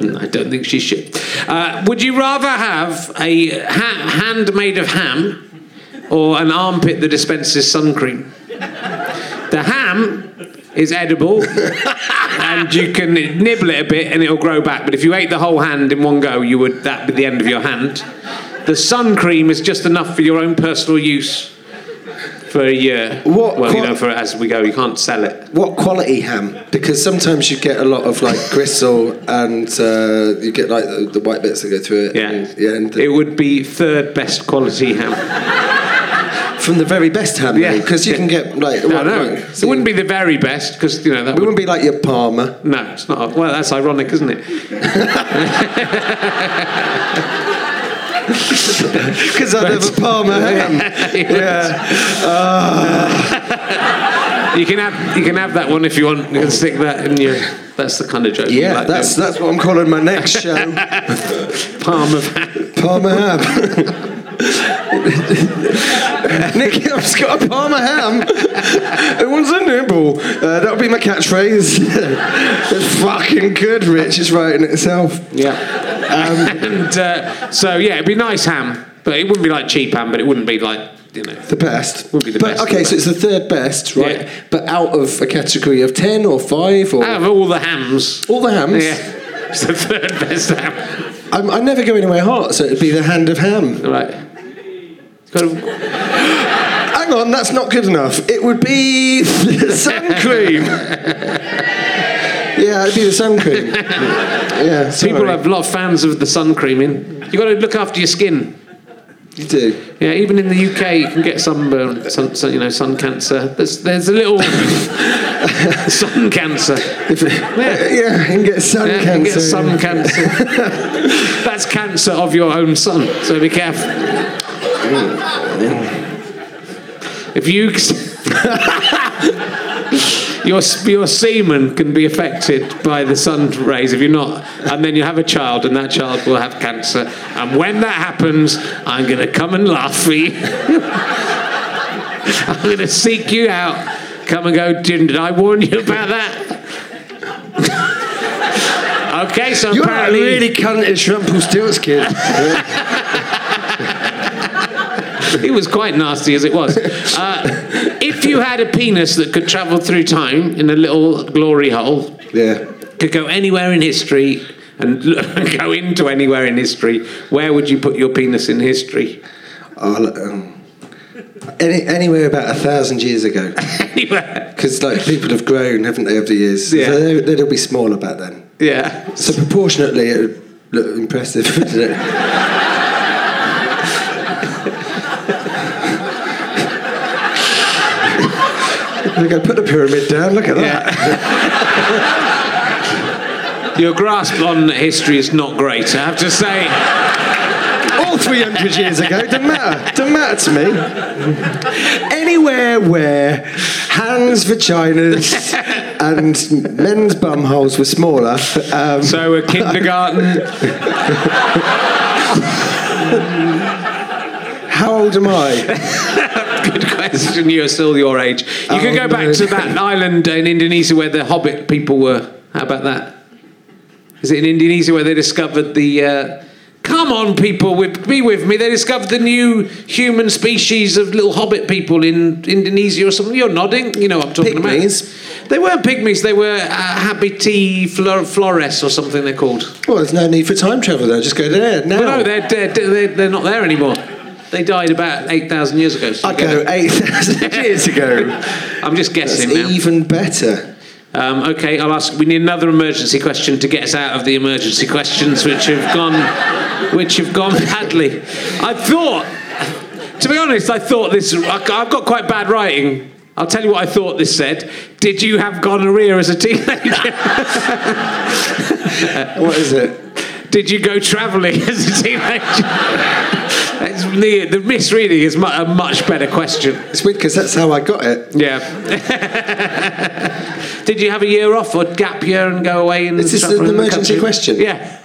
I don't think she should. Uh, would you rather have a ha- hand made of ham or an armpit that dispenses sun cream? The ham is edible and you can nibble it a bit and it'll grow back. But if you ate the whole hand in one go, you would that be the end of your hand. The sun cream is just enough for your own personal use for a year. What well, you know, for as we go, you can't sell it. what quality ham? Because sometimes you get a lot of like gristle, and uh, you get like the, the white bits that go through it. Yeah, and, yeah. And it would be third best quality ham. from the very best ham, Yeah. because you can get like. No, what, no, like, it wouldn't be the very best because you know that It would wouldn't be like your Parma. No, it's not. Well, that's ironic, isn't it? Because I have a Parma ham. Yeah. You can have you can have that one if you want. You can stick that in your. That's the kind of joke. Yeah, like that's doing. that's what I'm calling my next show. palm of hand. Parma ham. Nicky, I've just got a Parma ham. It wants a nibble. Uh, that'll be my catchphrase. it's fucking good, Rich. It's writing itself. Yeah. And uh, so yeah, it'd be nice ham, but it wouldn't be like cheap ham, but it wouldn't be like you know. The best. Would be the but, best, Okay, so it's the third best, right? Yeah. But out of a category of 10 or 5 or. Out of all the hams, all the hams. yeah, it's the third best ham. I'm, I never go anywhere heart, so it'd be the hand of ham. Right. Hang on, that's not good enough. It would be sun cream. yeah, it'd be the sun cream. Yeah, sorry. people have a lot of fans of the sun creaming. You got to look after your skin. You do. Yeah, even in the UK, you can get sunburn, uh, sun, sun, you know, sun cancer. There's, there's a little sun cancer. If it- yeah. you can get sun Yeah, you cancer. get sun cancer. That's cancer of your own sun. so be careful. Mm. If you. Your, your semen can be affected by the sun rays if you're not, and then you have a child, and that child will have cancer. And when that happens, I'm going to come and laugh for you. I'm going to seek you out. Come and go, did I warn you about that? okay, so apparently You're apparently. really cuntish Rumpelstiltskin. It was quite nasty as it was. Uh, if you had a penis that could travel through time in a little glory hole, yeah. could go anywhere in history and go into anywhere in history, where would you put your penis in history? Um, any, anywhere about a thousand years ago. Anywhere. Because like people have grown, haven't they, over the years? Yeah. So they, they'll be smaller back then. Yeah. So proportionately, it would look impressive, wouldn't it? We're going to put the pyramid down. Look at that. Your grasp on history is not great, I have to say. All 300 years ago, doesn't matter. Doesn't matter to me. Anywhere where hands, vaginas, and men's bum holes were smaller. Um, So, a kindergarten. old am I? Good question. You're still your age. You could Oh, go back to that island in Indonesia where the Hobbit people were. How about that? Is it in Indonesia where they discovered the? Uh, come on, people, with, be with me. They discovered the new human species of little Hobbit people in Indonesia or something. You're nodding. You know what I'm talking Pygmies. about. They weren't pygmies. They were uh, Habiti flor- flores or something. They're called. Well, there's no need for time travel there. Just go there now. Well, no, they're, they're, they're, they're not there anymore. They died about eight thousand years ago. so I'd go 8,000 years ago. I'm just That's guessing now. even better. Um, okay, I'll ask. We need another emergency question to get us out of the emergency questions, which have gone, which have gone badly. I thought, to be honest, I thought this. I- I've got quite bad writing. I'll tell you what I thought this said. Did you have gonorrhea as a teenager? What is it? Did you go travelling as a teenager? The, the misreading is mu- a much better question. It's weird because that's how I got it. Yeah. Did you have a year off or gap year and go away and Is this an emergency country? question? Yeah.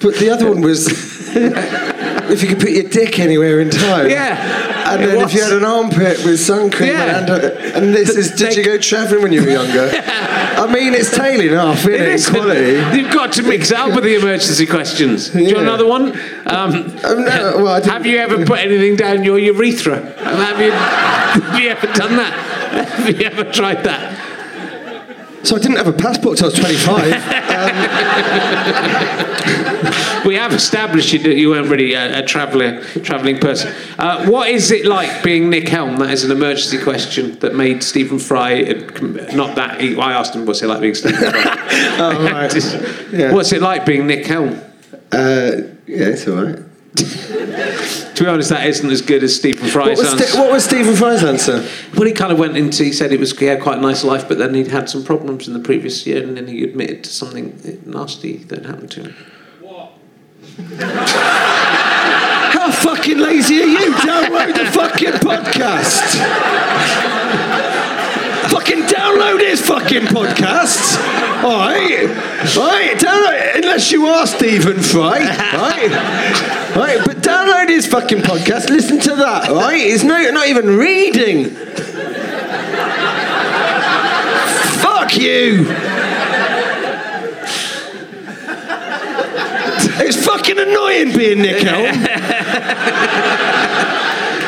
But the other one was if you could put your dick anywhere in time. Yeah. And It then was. if you had an armpit with sun cream Yeah. and, and this is, did they- you go travelling when you were younger? I mean, it's tailing off, isn't it, in Listen, quality? You've got to mix it up with the emergency questions. Do you Yeah. want another one? Um, Um, no, well, have you ever put anything down your urethra? Have you, have you ever done that? Have you ever tried that? So I didn't have a passport till I was 25. We have established you that you weren't really a, a traveller, travelling person. Uh, what is it like being Nick Helm? That is an emergency question that made Stephen Fry. uh, Not that he, I asked him, "What's it like being Stephen Fry?" oh, right. Just, Yeah. What's it like being Nick Helm? Uh, yeah, it's all right. to be honest, that isn't as good as Stephen Fry's What answer. Ste- what was Stephen Fry's answer? Well, he kind of went into. He said it was he had quite a nice life, but then he'd had some problems in the previous year, and then he admitted to something nasty that happened to him. How fucking lazy are you? Download the fucking podcast. fucking download his fucking podcast. Alright? Alright, download. Unless you are Stephen Fry. Right? Right, but download his fucking podcast, listen to that, right? He's no, not even reading. Fuck you! It's fucking annoying being Nick Helm.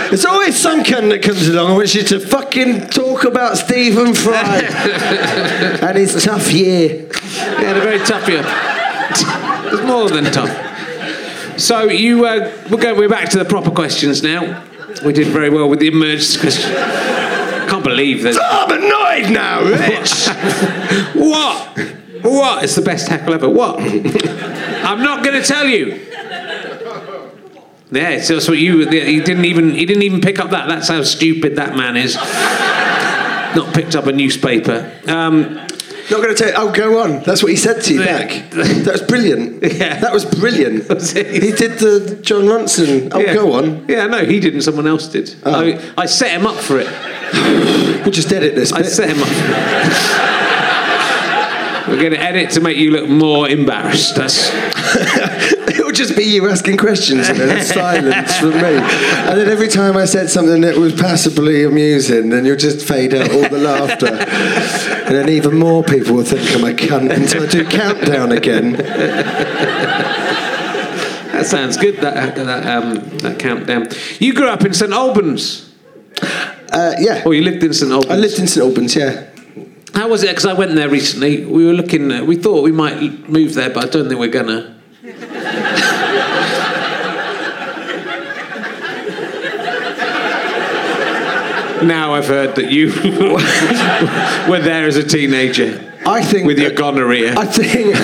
There's always some cunt that comes along and wants you to fucking talk about Stephen Fry and his tough year. He had a very tough year. it's more than tough. So you, uh, we're going. We're back to the proper questions now. We did very well with the emergency question. Can't believe that. I'm annoyed now, Rich. What? What? It's the best tackle ever. What? I'm not going to tell you. Yeah, so that's what you. He didn't even. He didn't even pick up that. That's how stupid that man is. Not picked up a newspaper. Um, Not going to tell you. Oh, go on. That's what he said to you back. That was brilliant. Yeah. That was brilliant. He did the Jon Ronson. Oh, yeah. go on. Yeah, no, he didn't. Someone else did. Oh. I, I set him up for it. We'll just edit this I set him up. We're going to edit to make you look more embarrassed. That's, It'll just be you asking questions and then silence from me. And then every time I said something that was passably amusing, then you'll just fade out all the laughter. And then even more people will think I'm a cunt until I do countdown again. that sounds good. That that, um, that countdown. You grew up in St Albans, Uh, yeah. or you lived in St Albans. I lived in St Albans, yeah. How was it? Because I went there recently. We were looking. Uh, we thought we might move there, but I don't think we're gonna. now I've heard that you were there as a teenager I think with your that- gonorrhea. I think,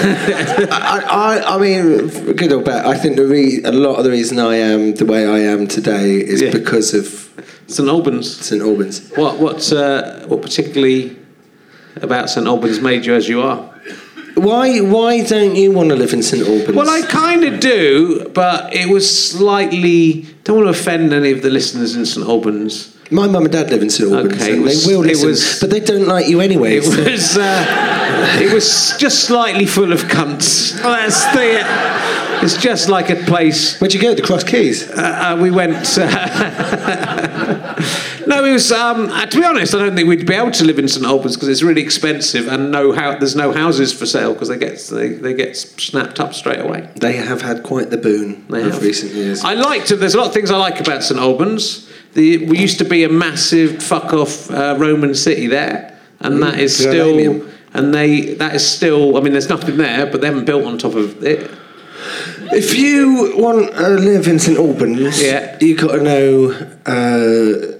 I, I, I mean, good or bad, I think the re- a lot of the reason I am the way I am today is Yeah. because of St Albans. St Albans. What what uh, what particularly about St Albans made you as you are? Why, why don't you want to live in St Albans? Well, I kind of do, but it was slightly. Don't want to offend any of the listeners in St Albans. My mum and dad live in St Albans, Okay, it and was- they will listen, was- but they don't like you anyway. It was uh, it was just slightly full of cunts. Well, that's the. It's just like a place. Where'd you go? The Cross Keys. Uh, uh, we went. No, it was. Um, uh, to be honest, I don't think we'd be able to live in St Albans because it's really expensive and no how there's no houses for sale because they get they, they get snapped up straight away. They have had quite the boon They of have. recent years. I liked it. There's a lot of things I like about St Albans. The, we used to be a massive fuck off uh, Roman city there, and that is still. And they that is still. I mean, there's nothing there, but they haven't built on top of it. If you want to live in St Albans, Yeah. you got to know uh,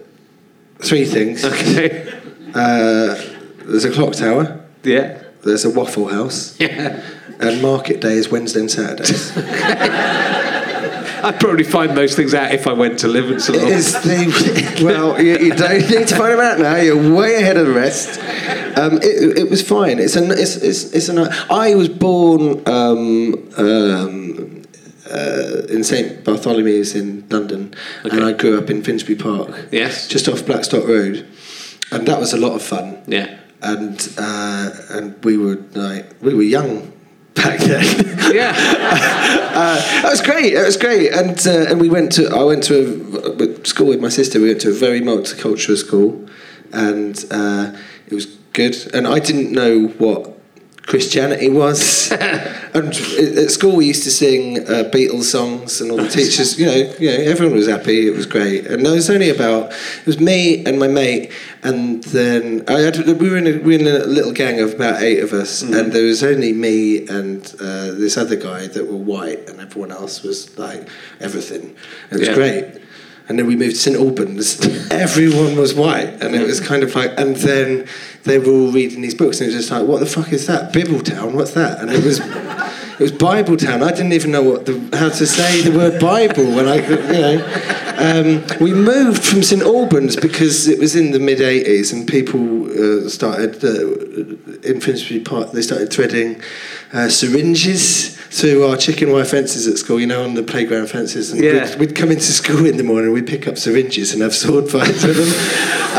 three things. Okay. Uh, there's a clock tower. Yeah. There's a Waffle House. Yeah. And market day is Wednesday and Saturdays. I'd probably find those things out if I went to live in the well, you, you don't need to find them out now. You're way ahead of the rest. Um, it, it was fine. It's an it's it's, it's an. I was born um, um, uh, in St Bartholomew's in London, and I grew up in Finsbury Park. Yes. just off Blackstock Road, and that was a lot of fun. Yeah. And uh, and we were like we were young back then. Yeah. Uh, that was great. That was great. And uh, and we went to. I went to a, school with my sister. We went to a very multicultural school, and uh, it was good. And I didn't know what Christianity was. and at school, we used to sing uh, Beatles songs, and all the teachers, you know, you know, everyone was happy. It was great. And it was only about it was me and my mate, and then I had, we were in a, we were in a little gang of about eight of us, and there was only me and uh, this other guy that were white, and everyone else was like everything. It was Yeah. great. And then we moved to St Albans. Everyone was white, and it was kind of like. And then they were all reading these books, and it was just like, "What the fuck is that? Bibbletown? What's that?" And it was, it was Bible Town. I didn't even know what the, how to say the word Bible when I, you know. Um, we moved from St Albans because it was in the mid '80s and people uh, started uh, in Finsbury Park. They started threading uh, syringes through our chicken wire fences at school. You know, on the playground fences. And Yeah. we'd, we'd come into school in the morning. We'd pick up syringes and have sword fights with them.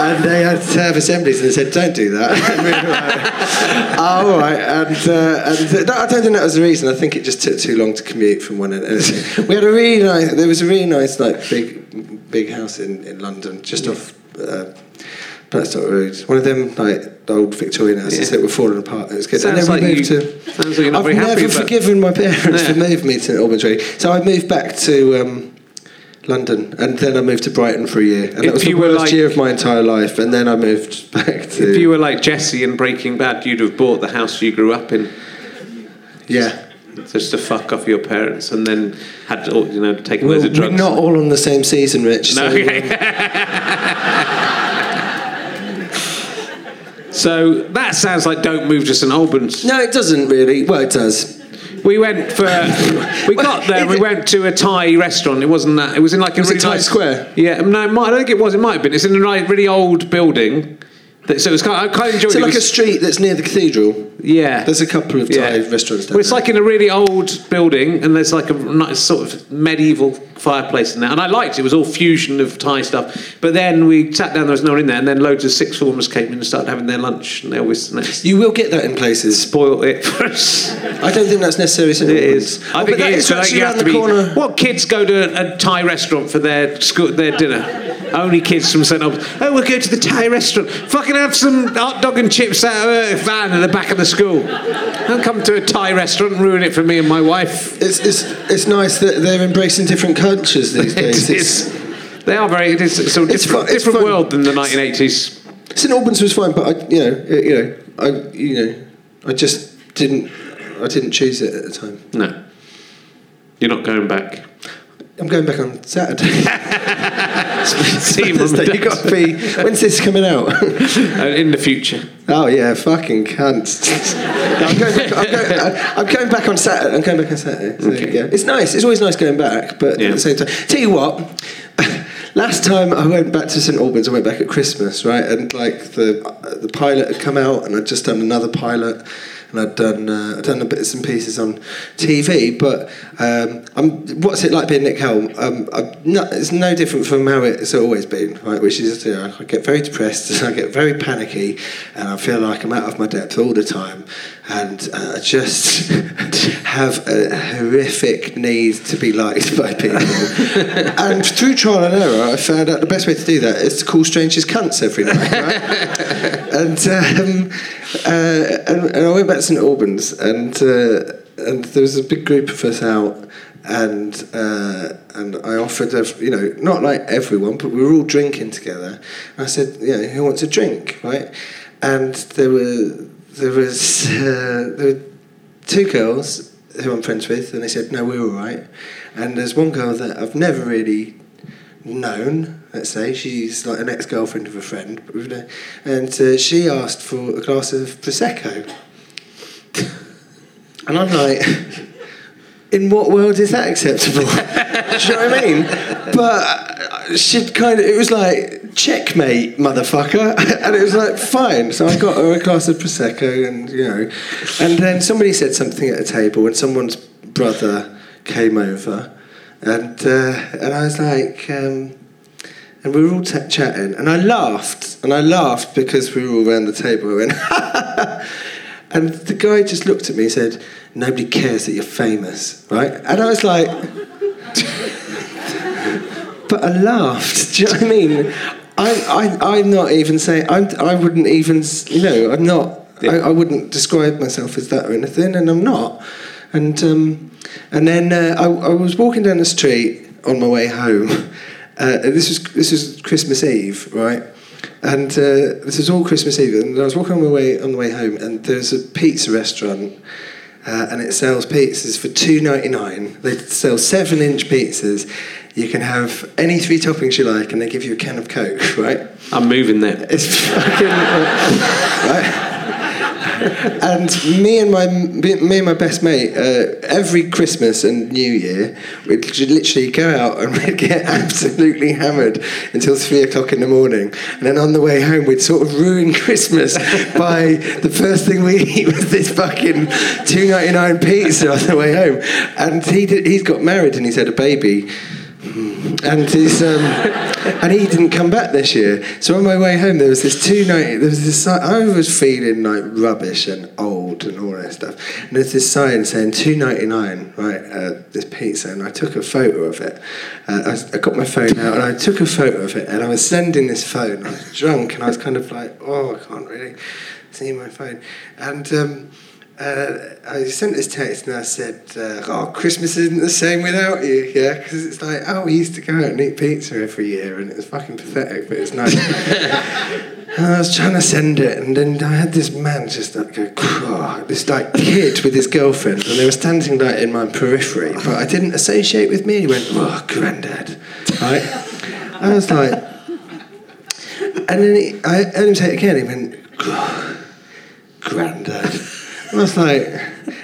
And they had to have assemblies, and they said, "Don't do that." And we like, oh, all right. And, uh, and uh, I don't think that was the reason. I think it just took too long to commute from one end. We had a really nice. There was a really nice, like big, big house in, in London, just off. Uh, Blackstock Road. One of them, like the old Victorian houses Yeah. that were falling apart. It was good. Sounds and then we like moved you- to. sounds like you're not I've happy never about- forgiven my parents Yeah. for moving me to Albans. So I moved back to um, London, and then I moved to Brighton for a year, and If that was the were worst like- year of my entire life. And then I moved back to If you were like Jesse in Breaking Bad, you'd have bought the house you grew up in yeah. just to fuck off your parents, and then had all, you know Well, loads of we're drugs. not all on the same season, Rich. No, so, okay. so that sounds like don't move to St Albans. no, it doesn't really. Well, it does. We went for. We got there. We went to a Thai restaurant. It wasn't that. It was in like a Was really Times nice Square? Yeah, no, it might, I don't think it was. It might have been. It's in a really old building. So it was kind. Of, I quite enjoyed Is it. like a street that's near the cathedral? yeah. There's a couple of Thai restaurants down Well, it's there. like in a really old building, and there's like a nice sort of medieval fireplace in there. And I liked it. It was all fusion of Thai stuff. But then we sat down, there was no one in there, and then loads of six formers came in and started having their lunch, and they always You will get that in places. Spoil it for us. I don't think that's necessary. St oh, It is. Oh, I think it is. So actually you around have to the be. corner. What kids go to a Thai restaurant for their school, their dinner? Only kids from St Albans. Oh, we'll go to the Thai restaurant. Fucking have some hot dog and chips out of a van in the back of the school. Don't come to a Thai restaurant and ruin it for me and my wife. It's, it's, it's nice that they're embracing different cultures these days. It's- They are very. It is it's a It's different, fun- different fun. world than the 1980s. St Albans was fine, but I, you know, it- you know, I, you know, I just didn't, I didn't choose it at the time. No, you're not going back. I'm going back on Saturday. See you, Mum and Thursday, you got to be. When's this coming out? Uh, in the future. oh yeah, fucking cunt. No, I'm, going back, I'm, going, I- I'm going back on Saturday. I'm going back on Saturday. So, Okay. yeah, it's nice. It's always nice going back, but Yeah. at the same time, tell you what. Last time I went back to St Albans, I went back at Christmas, right? And like the the pilot had come out, and I'd just done another pilot, and I'd done uh, I'd done the bits and pieces on TV. But um, I'm, what's it like being Nick Helm? Um, it's no different from how it's always been, right? Which is, you know, I get very depressed, and I get very panicky, and I feel like I'm out of my depth all the time, and uh, just have a horrific need to be liked by people. and through trial and error, I found out the best way to do that is to call strangers cunts every night, right? and, um, uh, and and I went back to St Albans, and uh, and there was a big group of us out. And uh, and I offered, a, you know, not like everyone, but we were all drinking together. And I said, you know, who wants a drink, right? And there were there was uh, there were two girls who I'm friends with, and they said, no, we're all right. And there's one girl that I've never really known, let's say. She's like an ex girlfriend of a friend. And uh, she asked for a glass of Prosecco. And I'm like, in what world is that acceptable? Do you know what I mean? But she'd kind of, it was like, checkmate, motherfucker. And it was like, fine. So I got her a glass of Prosecco and, you know. And then somebody said something at a table and someone's brother came over. And, uh, and I was like, um, and we were all t- chatting, and I laughed, and I laughed because we were all around the table. Went, and the guy just looked at me and said, "Nobody cares that you're famous, right?" And I was like, but I laughed. Do you know what I mean? I, I, I'm not even saying I'm, I wouldn't even, you know, I'm not. I, I wouldn't describe myself as that or anything, and I'm not. And um, and then uh, I, I was walking down the street on my way home. Uh, this was this was Christmas Eve, right? And uh, this was all Christmas Eve, and I was walking on my way on the way home, and there's a pizza restaurant, uh, and it sells pizzas for two ninety nine. They sell seven inch pizzas. You can have any three toppings you like, and they give you a can of Coke, right? I'm moving there. It's fucking right. and me and my me and my best mate, uh, every Christmas and New Year, we'd literally go out and we'd get absolutely hammered until three o'clock in the morning, and then on the way home we'd sort of ruin Christmas by the first thing we eat was this fucking two ninety nine pizza on the way home, and he did, he's got married and he's had a baby and um, and he didn't come back this year. So on my way home, there was this two night. There was this. I was feeling like rubbish and old and all that stuff. And there's this sign saying two ninety nine, right? Uh, this pizza, and I took a photo of it. Uh, I, I got my phone out and I took a photo of it, and I was sending this phone. I was drunk, and I was kind of like, oh, I can't really see my phone, and. Um, uh, I sent this text and I said, uh, "Oh, Christmas isn't the same without you." Yeah, because it's like, oh, we used to go out and eat pizza every year, and it was fucking pathetic, but it's nice. and I was trying to send it, and then I had this man just like go, "Oh," this like kid with his girlfriend, and they were standing like in my periphery, but I didn't associate with me. And He went, "Oh, granddad," right? I was like, and then he, I heard him say it again. He went, "Oh, granddad. And I was like,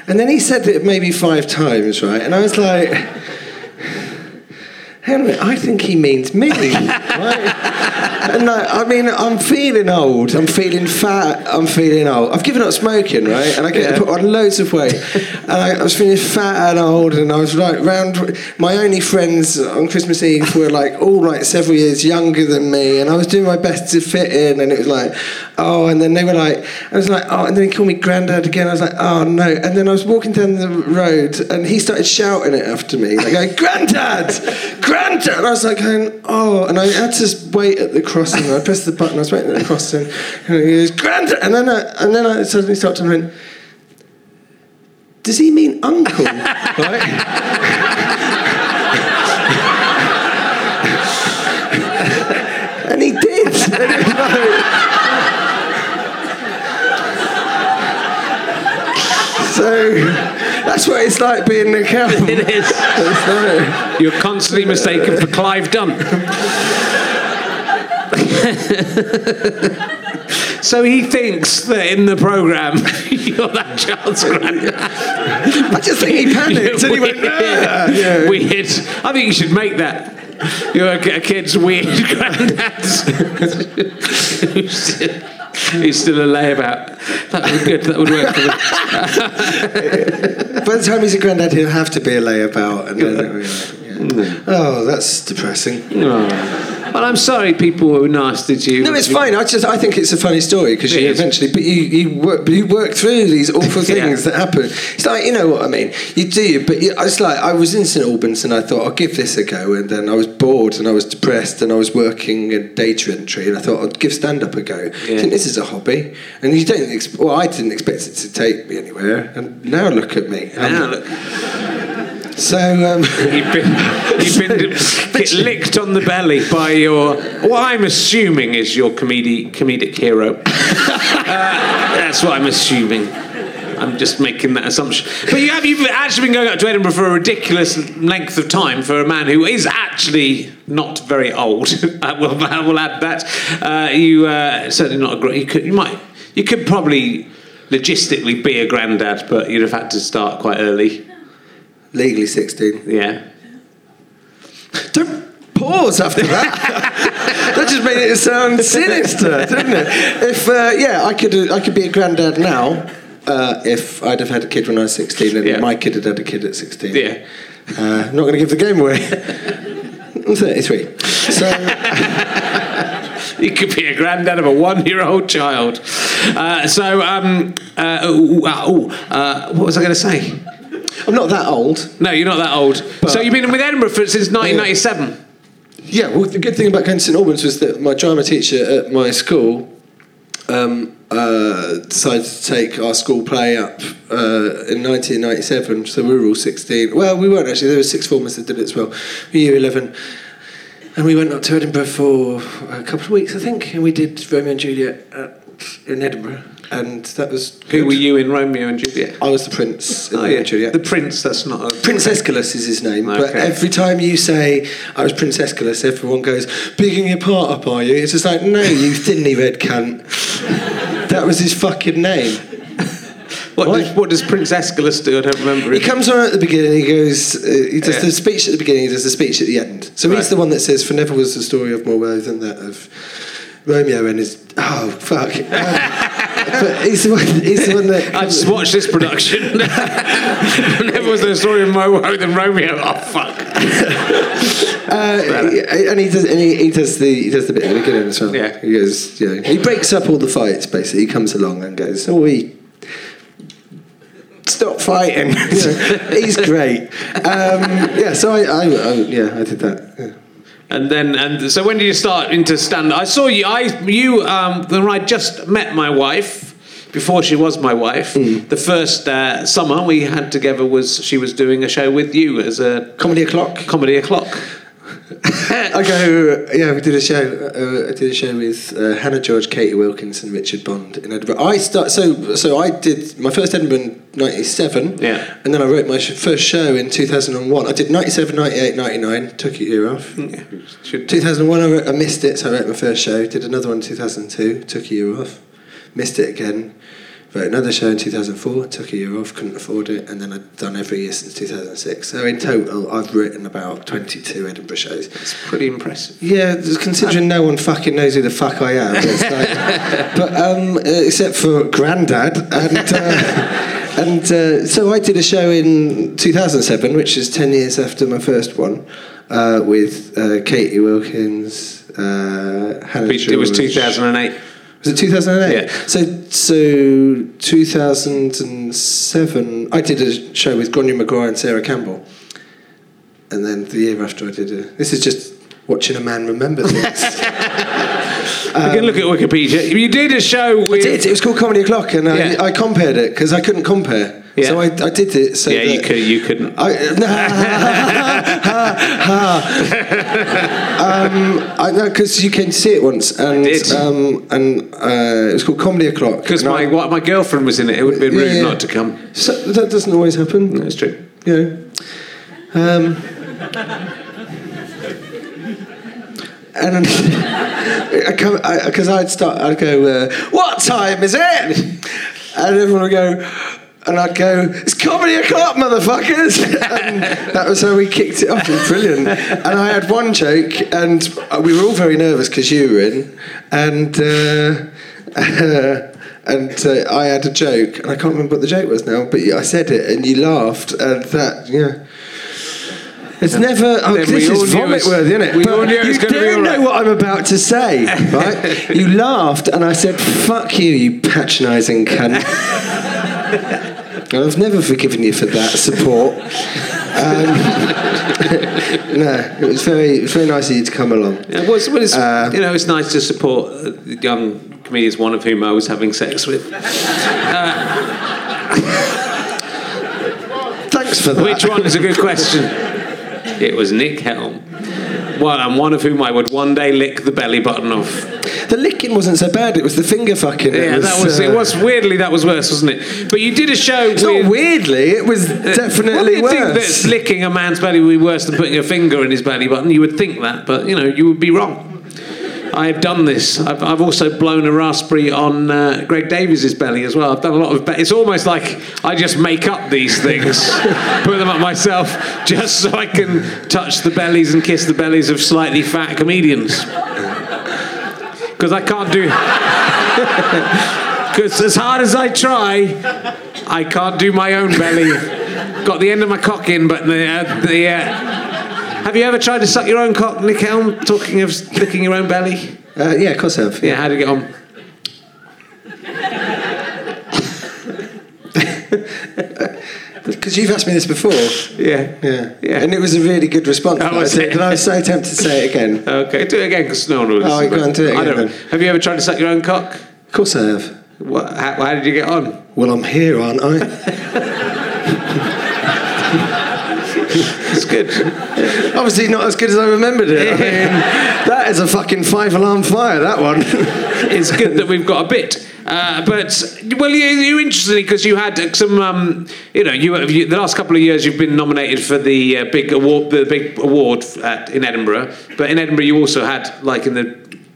and then he said it maybe five times, right? And I was like, hang on I think he means me, right? And like, I mean, I'm feeling old, I'm feeling fat, I'm feeling old. I've given up smoking, right? And I get to put on loads of weight. And I, I was feeling fat and old, and I was like, round, my only friends on Christmas Eve were like all like several years younger than me, and I was doing my best to fit in, and it was like, oh, and then they were like, I was like, oh, and then he called me granddad again. I was like, oh no. And then I was walking down the road, and he started shouting it after me, like, going, granddad, granddad. And I was like, going, oh, and I had to wait at the crossing. And I pressed the button. I was waiting at the crossing, and he goes, "Grand!" And then I, and then I suddenly stopped and went. Does he mean uncle? right? and he did. And it was like- So that's what it's like being an accountant. It is. You're constantly mistaken for Clive Dunn. so he thinks that in the programme you're that child's granddad. I just think he panicked and he went, Weird. "Ah," yeah. Weird. I think you should make that. You're a, kid's weird granddad. who's, who's still a layabout. That would be good. That would work for me. By the time he's a granddad, he'll have to be a layabout. And then it'll be like, yeah. Oh, that's depressing. Well, I'm sorry people were nasty to you. No, it's fine. I just I think it's a funny story because you is. eventually, but you you work, but you work through these awful things Yeah. that happen. It's like you know what I mean. You do, but you, it's like I was in St Albans and I thought I'll give this a go, and then I was bored and I was depressed and I was working in data entry and I thought I'd give stand up a go. I think this is a hobby, and you don't. Ex- well, I didn't expect it to take me anywhere, and now look at me. Now, look, So um, you've been, you've been get licked on the belly by your, what I'm assuming is your comedic, comedic hero. Uh, that's what I'm assuming. I'm just making that assumption. But you have you've actually been going up to Edinburgh for a ridiculous length of time for a man who is actually not very old. I will, I will add that. Uh, you uh, certainly not a great. You could, you might, you could probably logistically be a granddad, but you'd have had to start quite early. Legally sixteen. Yeah. Don't pause after that. that just made it sound sinister, didn't it? If uh, yeah, I could I could be a granddad now. Uh, if I'd have had a kid when I was 16 and Yeah. my kid had had a kid at 16. Yeah. Uh, I'm not going to give the game away. I'm 33. So, You could be a granddad of a one-year-old child. Uh, so, um, uh, ooh, uh, uh, what was I going to say? I'm not that old. No, you're not that old. so you've been with Edinburgh for, since 1997. Yeah, well, the good thing about going to St Albans was that my drama teacher at my school um, uh, decided to take our school play up uh, in 1997. So we were all 16. Well, we weren't actually. There were six formers that did it as well. We year 11. And we went up to Edinburgh for a couple of weeks, I think, and we did Romeo and Juliet at, in Edinburgh. And that was. Who good. were you in Romeo and Juliet? I was the prince in Oh, Romeo yeah. and Juliet. The Prince, that's not a... Prince Escalus is his name, but every time you say I was Prince Escalus, everyone goes, "Bigging your part up, are you?" It's just like, no, you thinly read cunt. that was his fucking name. What Why? does, what does Prince Escalus do? I don't remember. He comes on at the beginning. He goes. Uh, he does Yeah. the speech at the beginning. He does the speech at the end. So Right. he's the one that says, "For never was the story of more woe than that of Romeo and his." Oh fuck! Um, but he's the one. He's the one that. I just watched this production. Never was there a story of Mo Woe than Romeo. Oh fuck! Uh, and he does, and he, he does the he does the bit at the beginning as well. Yeah. He goes, you know, he breaks up all the fights. Basically, he comes along and goes, "Oh, we stop fighting." He's great. Um, yeah, so I, I, I, yeah, I did that. Yeah. And then, and so when did you start into stand? I saw you. I you um, when I just met my wife. Before she was my wife, the first uh, summer we had together was she was doing a show with you as a Comedy o'clock. comedy o'clock. I go, yeah, we did a show. Uh, I did a show with uh, Hannah George, Katie Wilkinson, Richard Bond in Edinburgh. I start so so I did my first Edinburgh in '97. Yeah. and then I wrote my sh- first show in 2001. I did 97, 98, 99. Took a year off. Yeah, 2001, I, wrote, I missed it, so I wrote my first show. Did another one in 2002. Took a year off. Missed it again. Wrote another show in 2004. Took a year off. Couldn't afford it, and then I've done every year since 2006. So in total, I've written about 22 Edinburgh shows. It's pretty impressive. Yeah, considering no one fucking knows who the fuck I am. Like, but um, uh, except for Grandad, and uh, and uh, so I did a show in 2007, which is 10 years after my first one, uh, with uh, Katie Wilkins, uh, Hannah. It was 2008. Was it 2008? Yeah. So, so 2007, I did a show with Gráinne Maguire and Sarah Campbell. And then the year after I did a... This is just watching a man remember things. you can look at Wikipedia. You did a show with. I did. It was called Comedy O'Clock, and Yeah. I, I compared it because I couldn't compare. Yeah. So I, I did it. So yeah, you could. You couldn't. I, um, I know because you came to see it once, and did. Um, and uh, it was called Comedy O'Clock. Because my I- what, my girlfriend was in it. It would have been rude Yeah. not to come. So, that doesn't always happen. That's true. Yeah. Um, and I because I'd start. I'd go, uh, "What time is it?" And everyone would go. And I'd go, it's comedy o'clock, motherfuckers! and that was how we kicked it off. It was brilliant. And I had one joke, and we were all very nervous because you were in. And uh, and uh, I had a joke, and I can't remember what the joke was now, but I said it, and you laughed, and that, yeah. It's never. Oh, this is vomit worthy, isn't it? we But all knew you don't all know right. what I'm about to say, right? you laughed, and I said, "Fuck you, you patronising cunt." And I've never forgiven you for that support. Um, no, it was very, it was very nice of you to come along. Yeah, well, it's, well, it's, Uh, you know, it's nice to support uh, young comedians, one of whom I was having sex with. Thanks for that. Which one is a good question? It was Nick Helm. Well, and one of whom I would one day lick the belly button off. The licking wasn't so bad. It was the finger fucking. Yeah, was, that was uh, it. Was weirdly that was worse, wasn't it? But you did a show It's with. not weirdly. It was Well, definitely you'd think that licking a man's belly would be worse than putting a finger in his belly button. You would think that, but you know, you would be wrong. I have done this. I've, I've also blown a raspberry on uh, Greg Davies's belly as well. I've done a lot of. Be- it's almost like I just make up these things, put them up myself, just so I can touch the bellies and kiss the bellies of slightly fat comedians. Because I can't do. Because as hard as I try, I can't do my own belly. Got the end of my cock in, but the uh, the. Uh, have you ever tried to suck your own cock, Nick Helm? Talking of licking your own belly. Uh, yeah, of course I have. Yeah, how did you get on? Because you've asked me this before. Yeah. Yeah. Yeah. And it was a really good response. I was it. And I was so tempted to say it again. Okay, do it again because no one will. Oh, go on, do it I again don't. then. Have you ever tried to suck your own cock? Of course I have. What, how, how did you get on? Well, I'm here, aren't I? It's good. Obviously not as good as I remembered it. I mean, that is a fucking five alarm fire, that one. it's good that we've got a bit. Uh, but well, you, you're interesting because you had some, um, you know, you, you the last couple of years you've been nominated for the uh, big award, the big award at, in Edinburgh. But in Edinburgh, you also had like in the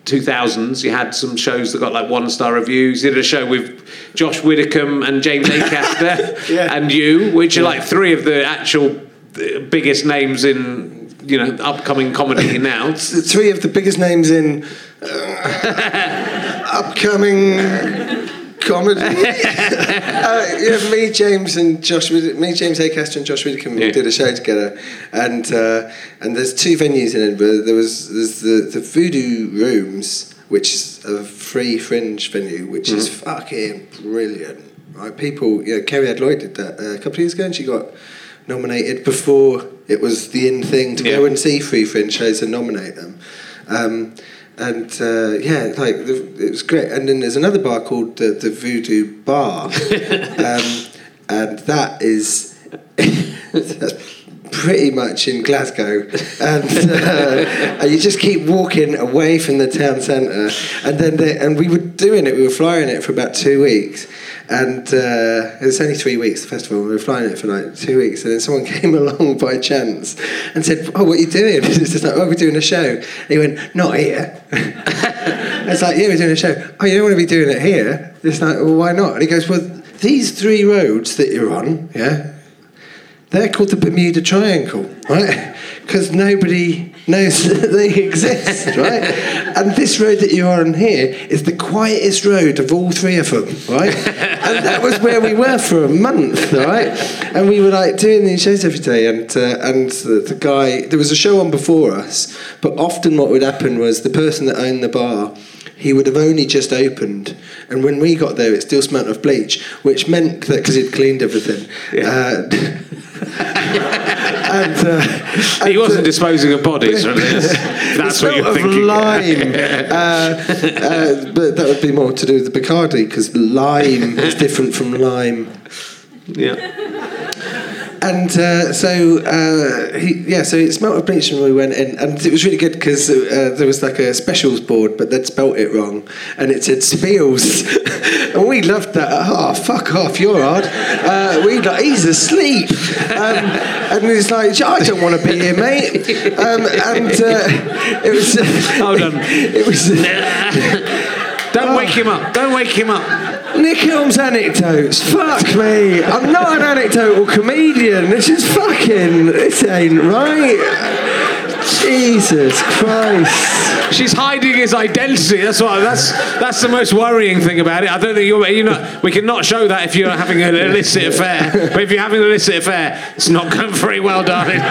2000s. You had some shows that got like one star reviews. You did a show with Josh Widdicombe and James Acaster Yeah. and you, which are like three of the actual uh, biggest names in you know upcoming comedy now. Three of the biggest names in uh, upcoming comedy. uh, yeah, me, James, and Josh. Me, James Acaster, and Josh Widdicombe Yeah. did a show together, and uh, and there's two venues in Edinburgh. There was there's the the Voodoo Rooms, which is a free fringe venue, which is fucking brilliant. Right, people. You know, Cariad Lloyd did that uh, a couple of years ago, and she got nominated before it was the in thing to go and see free fringe shows and nominate them. Um, and uh, yeah, like the, it was great. And then there's another bar called the, the Voodoo Bar, um, and that is that's pretty much in Glasgow, and, uh, and you just keep walking away from the town centre. And then they, and we were doing it. We were flying it for about two weeks. And uh, only three weeks, the festival. We were flying it for like two weeks. And then someone came along by chance and said, Oh, what are you doing? It's just like, Oh, we're doing a show. And he went, Not here. it's like, Yeah, we're doing a show. Oh, you don't want to be doing it here? It's like, Well, why not? And he goes, Well, these three roads that you're on, yeah, they're called the Bermuda Triangle, right? Because nobody knows that they exist, right? And this road that you're on here is the quietest road of all three of them, right? And that was where we were for a month, right? And we were like doing these shows every day, and uh, and the, the guy there was a show on before us, but often what would happen was the person that owned the bar he would have only just opened, and when we got there, it still smelt of bleach, which meant that because he'd cleaned everything. Uh, and, uh, He and, wasn't uh, disposing of bodies, right? it That's what you're of thinking. lime, uh, uh, but that would be more to do with the Bacardi because lime is different from lime. Yeah. And uh, so uh, he, yeah, so it smelt of bleach when we went in, and it was really good because uh, there was like a specials board, but they'd spelt it wrong, and it said Spiels, and we loved that. Oh, fuck off, you're hard. Uh, we like he's asleep, um, and he's like, I don't want to be here, mate. Um, and uh, it was, Hold on. it was. Don't wake him up. Don't wake him up. Nick Helm's anecdotes. Fuck me. I'm not an anecdotal comedian. This is fucking. This ain't right. Jesus Christ. She's hiding his identity. That's what. That's that's the most worrying thing about it. I don't think you're. You know, we cannot show that if you're having an illicit affair. But if you're having an illicit affair, it's not going very well, darling.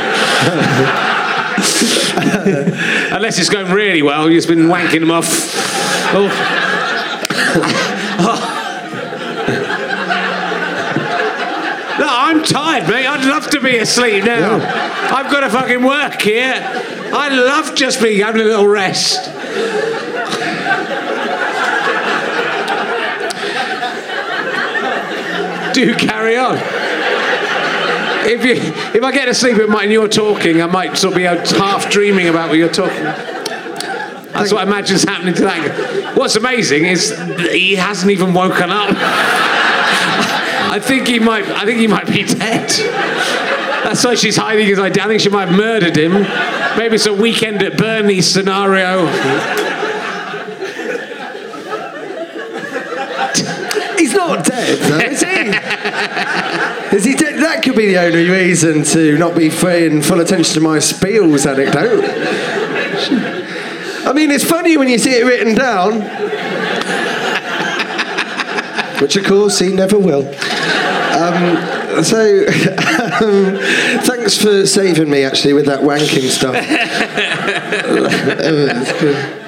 Unless it's going really well, you've been wanking them off. Oh. No, I'm tired, mate. I'd love to be asleep now. I've got to fucking work here. I love just being having a little rest. Do carry on. If you, if I get to sleep at night and you're talking, I might sort of be out half dreaming about what you're talking. That's what I imagine's happening to that guy. What's amazing is he hasn't even woken up. I think he might. I think he might be dead. That's why she's hiding his identity. I think she might have murdered him. Maybe it's a weekend at Bernie's scenario. He's not dead, though, is he? Is he dead? That could be the only reason to not be paying full attention to my Spiels anecdote. I mean, it's funny when you see it written down. Which, of course, he never will. Um, so, um, thanks for saving me, actually, with that wanking stuff.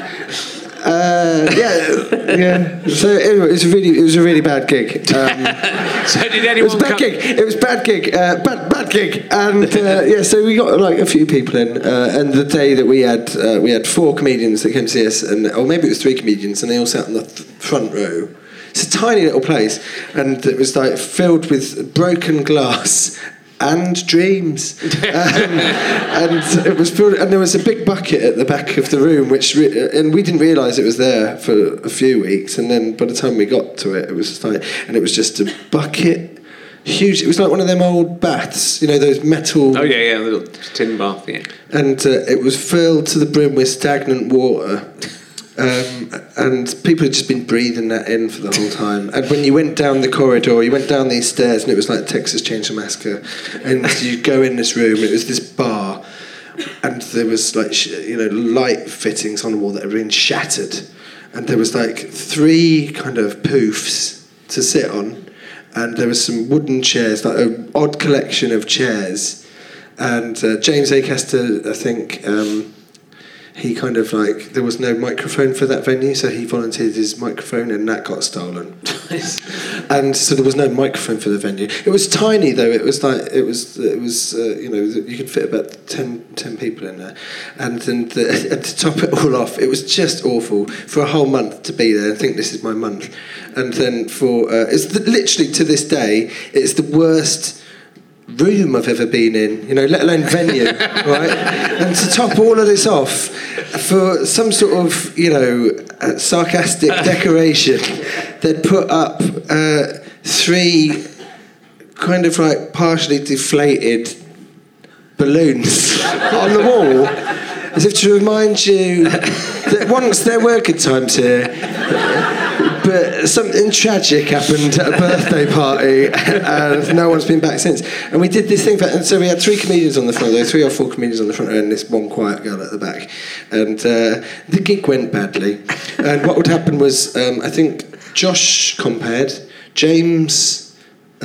Uh, yeah, yeah. So anyway, it was a really, it was a really bad gig. Um, So did anyone? it was a bad come? gig. It was a bad gig. Uh, bad, bad gig. And uh, yeah, so we got like a few people in. Uh, and the day that we had, uh, we had four comedians that came to see us, and or maybe it was three comedians, and they all sat in the th- front row. It's a tiny little place, and it was like filled with broken glass and dreams. Um, and it was filled, and there was a big bucket at the back of the room, which re- and we didn't realise it was there for a few weeks. And then by the time we got to it, it was just like, and it was just a bucket, huge. It was like one of them old baths, you know, those metal. Oh yeah, yeah, little tin bath. Yeah. And uh, it was filled to the brim with stagnant water. Um, and people had just been breathing that in for the whole time. And when you went down the corridor, you went down these stairs, and it was like Texas Chainsaw Massacre. And you go in this room, it was this bar, and there was like sh- you know light fittings on the wall that had been shattered, and there was like three kind of poofs to sit on, and there was some wooden chairs, like an odd collection of chairs, and uh, James Acaster, I think. Um, he kind of like there was no microphone for that venue, so he volunteered his microphone, and that got stolen. and so there was no microphone for the venue. It was tiny though. It was like it was it was uh, you know you could fit about 10, 10 people in there, and then the, and to top it all off, it was just awful for a whole month to be there. I think this is my month, and then for uh, it's the, literally to this day it's the worst room I've ever been in, you know, let alone venue, right? And to top all of this off, for some sort of, you know, sarcastic decoration, they'd put up uh, three kind of like partially deflated balloons on the wall, as if to remind you that once there were good times here, but something tragic happened at a birthday party, and no one's been back since. And we did this thing, for, and so we had three comedians on the front row, three or four comedians on the front row, and this one quiet girl at the back. And uh, the gig went badly. And what would happen was, um, I think Josh compared, James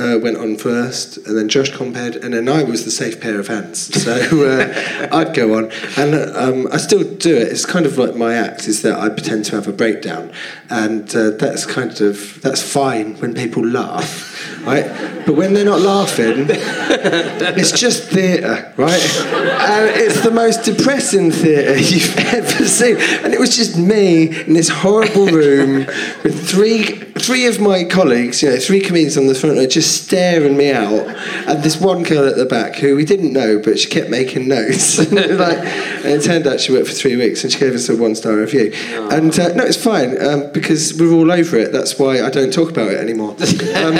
uh, went on first, and then Josh compared, and then I was the safe pair of hands. So uh, I'd go on, and um, I still do it. It's kind of like my act is that I pretend to have a breakdown, and uh, that's kind of that's fine when people laugh, right? But when they're not laughing, it's just theatre, right? And it's the most depressing theatre you've ever seen, and it was just me in this horrible room with three three of my colleagues, you know, three comedians on the front row, just staring me out, and this one girl at the back who we didn't know, but she kept making notes. and, like, and it turned out she worked for three weeks, and she gave us a one-star review. And uh, no, it's fine um, because we're all over it. That's why I don't talk about it anymore. Um,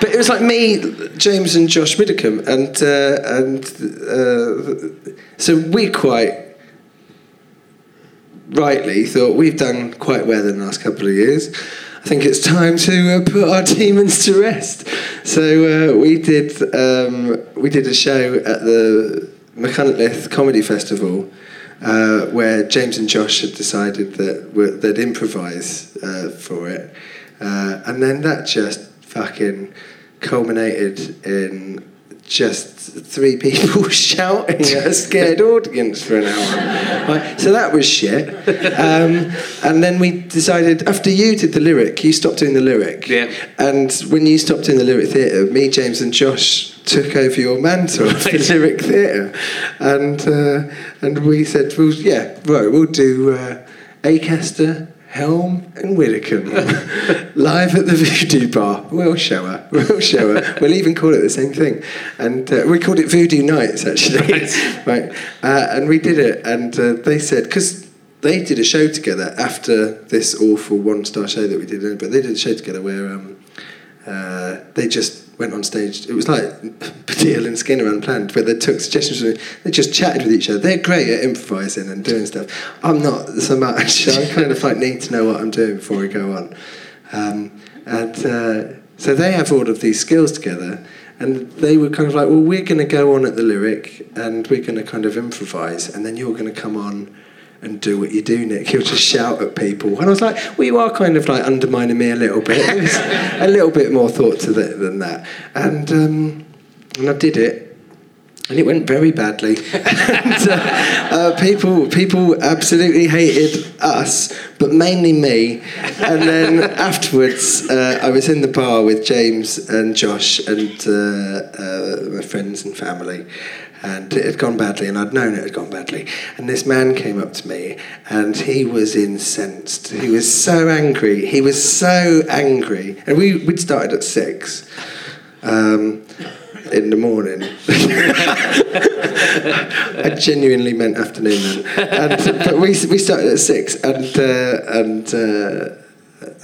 but it was like me, James, and Josh Widdicombe, and uh, and uh, so we quite rightly thought we've done quite well in the last couple of years. I think it's time to uh, put our demons to rest. So uh, we did um, we did a show at the Machynlleth Comedy Festival. Uh, where James and Josh had decided that they'd improvise uh, for it, uh, and then that just fucking culminated in just three people shouting at a scared audience for an hour. Right, so that was shit. Um, and then we decided, after you did the lyric, you stopped doing the lyric. Yeah. And when you stopped doing the lyric theatre, me, James, and Josh took over your mantle of the lyric theatre. And, uh, and we said, well, yeah, right, we'll do uh, Acaster. Helm and Widdicombe live at the Voodoo Bar. We'll show her. We'll show her. We'll even call it the same thing, and uh, we called it Voodoo Nights actually. right, uh, and we did it, and uh, they said because they did a show together after this awful one-star show that we did, but they did a show together where um, uh, they just went on stage. It was like Baddiel and Skinner unplanned, where they took suggestions from me. They just chatted with each other. They're great at improvising and doing stuff. I'm not so much. I kind of like need to know what I'm doing before we go on. Um, and uh, so they have all of these skills together. And they were kind of like, well, we're going to go on at the lyric and we're going to kind of improvise, and then you're going to come on and do what you do, Nick. He'll just shout at people. And I was like, well, you are kind of like undermining me a little bit. A little bit more thought to that than that. And, um, and I did it. And it went very badly. and, uh, uh, people, people absolutely hated us, but mainly me. And then afterwards, uh, I was in the bar with James and Josh and uh, uh, my friends and family and it had gone badly, and I'd known it had gone badly. And this man came up to me, and he was incensed. He was so angry. He was so angry. And we, we'd started at six um, in the morning. I genuinely meant afternoon then. And, but we, we started at six, and, uh, and, uh,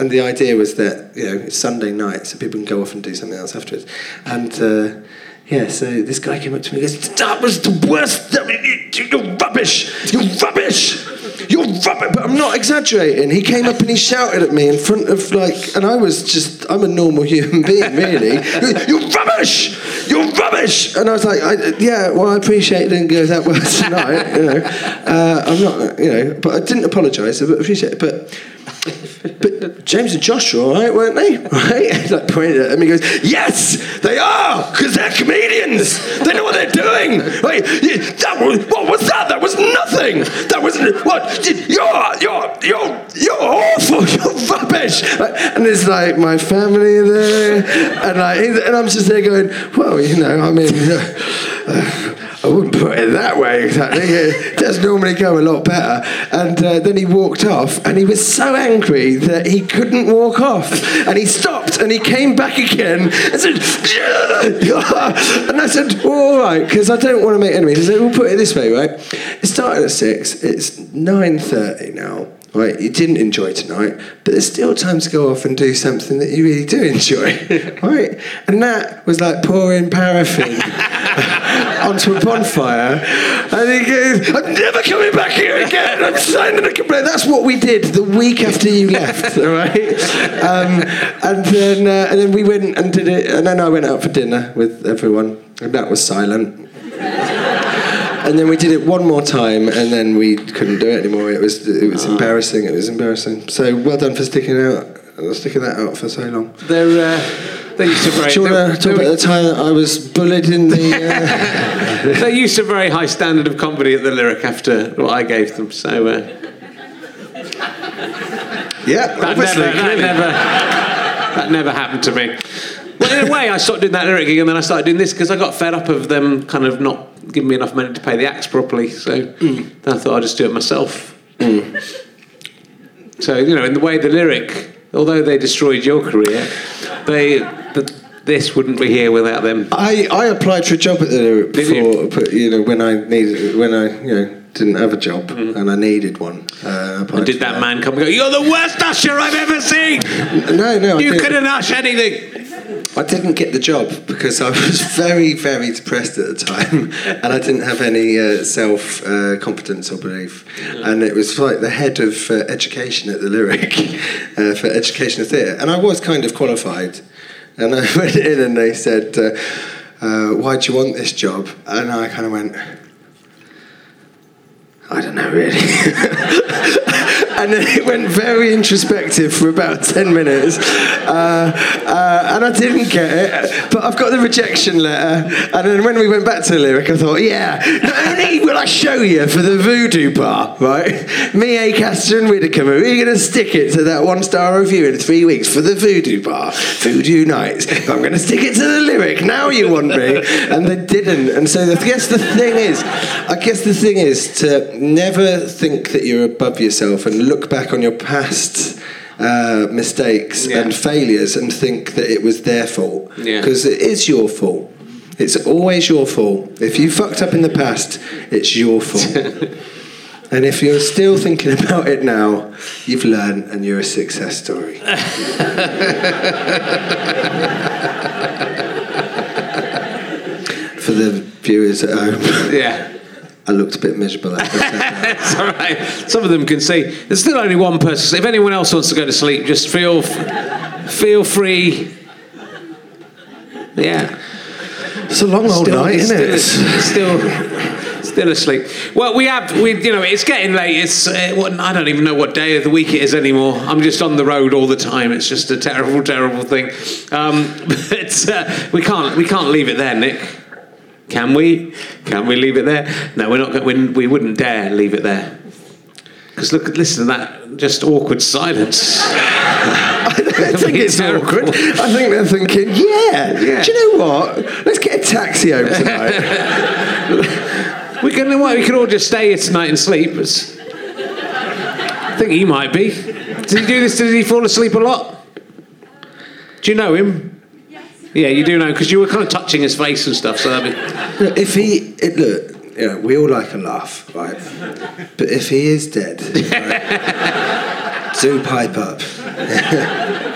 and the idea was that, you know, it's Sunday night, so people can go off and do something else afterwards. And uh, yeah, so this guy came up to me and goes, That was the worst. You're rubbish. You're rubbish. You're rubbish. But I'm not exaggerating. He came up and he shouted at me in front of like, and I was just, I'm a normal human being, really. You're rubbish! You're rubbish! And I was like, I, yeah, well, I appreciate it didn't go that well tonight, you know. Uh, I'm not, you know, but I didn't apologise, but appreciate it. But but James and Josh were all right, weren't they? Right? like pointed at him, he goes, "Yes, they are, because they're comedians. They know what they're doing." Right? That was, what was that? That was nothing. That was what? You're you're you're you're awful. You're rubbish. Right? And it's like my family there, and like, and I'm just there going, "Well, you know, I mean." Uh, I wouldn't put it that way exactly. It does normally go a lot better. And uh, then he walked off, and he was so angry that he couldn't walk off. And he stopped, and he came back again and said, yeah! and I said, all right, because I don't want to make enemies. I said, we'll put it this way, right? It started at six. It's nine thirty now right? You didn't enjoy tonight, but there's still time to go off and do something that you really do enjoy, right? And that was like pouring paraffin onto a bonfire, and he goes, "I'm never coming back here again. I'm signing a complaint." That's what we did the week after you left, all right? Um, and then uh, and then we went and did it, and then I went out for dinner with everyone, and that was silent and then we did it one more time, and then we couldn't do it anymore. It was it was embarrassing. It was embarrassing. So well done for sticking out, sticking that out for so long. They're. Uh, they used to very. Do you want to talk about the time that I was bullied in the? Uh... they used a very high standard of comedy at the Lyric after what I gave them. So. Uh... Yeah, that obviously, never, that never, that never happened to me. Well, in a way, I stopped doing that lyric gig and then I started doing this because I got fed up of them kind of not giving me enough money to pay the acts properly. So mm. I thought I'd just do it myself. Mm. So you know, in the way the lyric, although they destroyed your career, they. This wouldn't be here without them. I, I applied for a job at the Lyric before, you? you? know, when I needed, when I, you know, didn't have a job mm. and I needed one. Uh, and did that, that, man come and go? You're the worst usher I've ever seen. No, no, you couldn't ush anything. I didn't get the job because I was very, very depressed at the time, and I didn't have any uh, self uh, confidence or belief. And it was like the head of uh, education at the Lyric uh, for education of theatre, and I was kind of qualified. And I went in, and they said, uh, uh, "Why do you want this job?" And I kind of went. I don't know really. and then it went very introspective for about 10 minutes. Uh, uh, and I didn't get it, but I've got the rejection letter. And then when we went back to the lyric, I thought, yeah, not only will I show you for the voodoo bar, right? Me, Acaster, and Widdicombe, we're going to stick it to that one star review in three weeks for the voodoo bar, voodoo nights. But I'm going to stick it to the lyric. Now you want me. And they didn't. And so I guess the thing is, I guess the thing is to never think that you're above yourself and look back on your past uh, mistakes yeah. and failures and think that it was their fault because yeah. it is your fault. It's always your fault. If you fucked up in the past, it's your fault. and if you're still thinking about it now, you've learned and you're a success story. For the viewers at home. Yeah. I looked a bit miserable. it's all right. Some of them can see. There's still only one person. If anyone else wants to go to sleep, just feel feel free. Yeah. It's a long old still, night, isn't it? Still, still asleep. Well, we have, we, you know, it's getting late. It's, uh, what, I don't even know what day of the week it is anymore. I'm just on the road all the time. It's just a terrible, terrible thing. Um, but uh, we can't, we can't leave it there, Nick. Can we? Can we leave it there? No, we're not. We, we wouldn't dare leave it there. Because look, listen to that just awkward silence. I think it's awkward. I think they're thinking, yeah, yeah, do you know what? Let's get a taxi home tonight. we can. We can all just stay here tonight and sleep. I think he might be. Did he do this? Did he fall asleep a lot? Do you know him? Yeah, you do know because you were kind of touching his face and stuff. So that'd be. Look, if he it, look, you know, we all like a laugh, right? But if he is dead, right, do pipe up.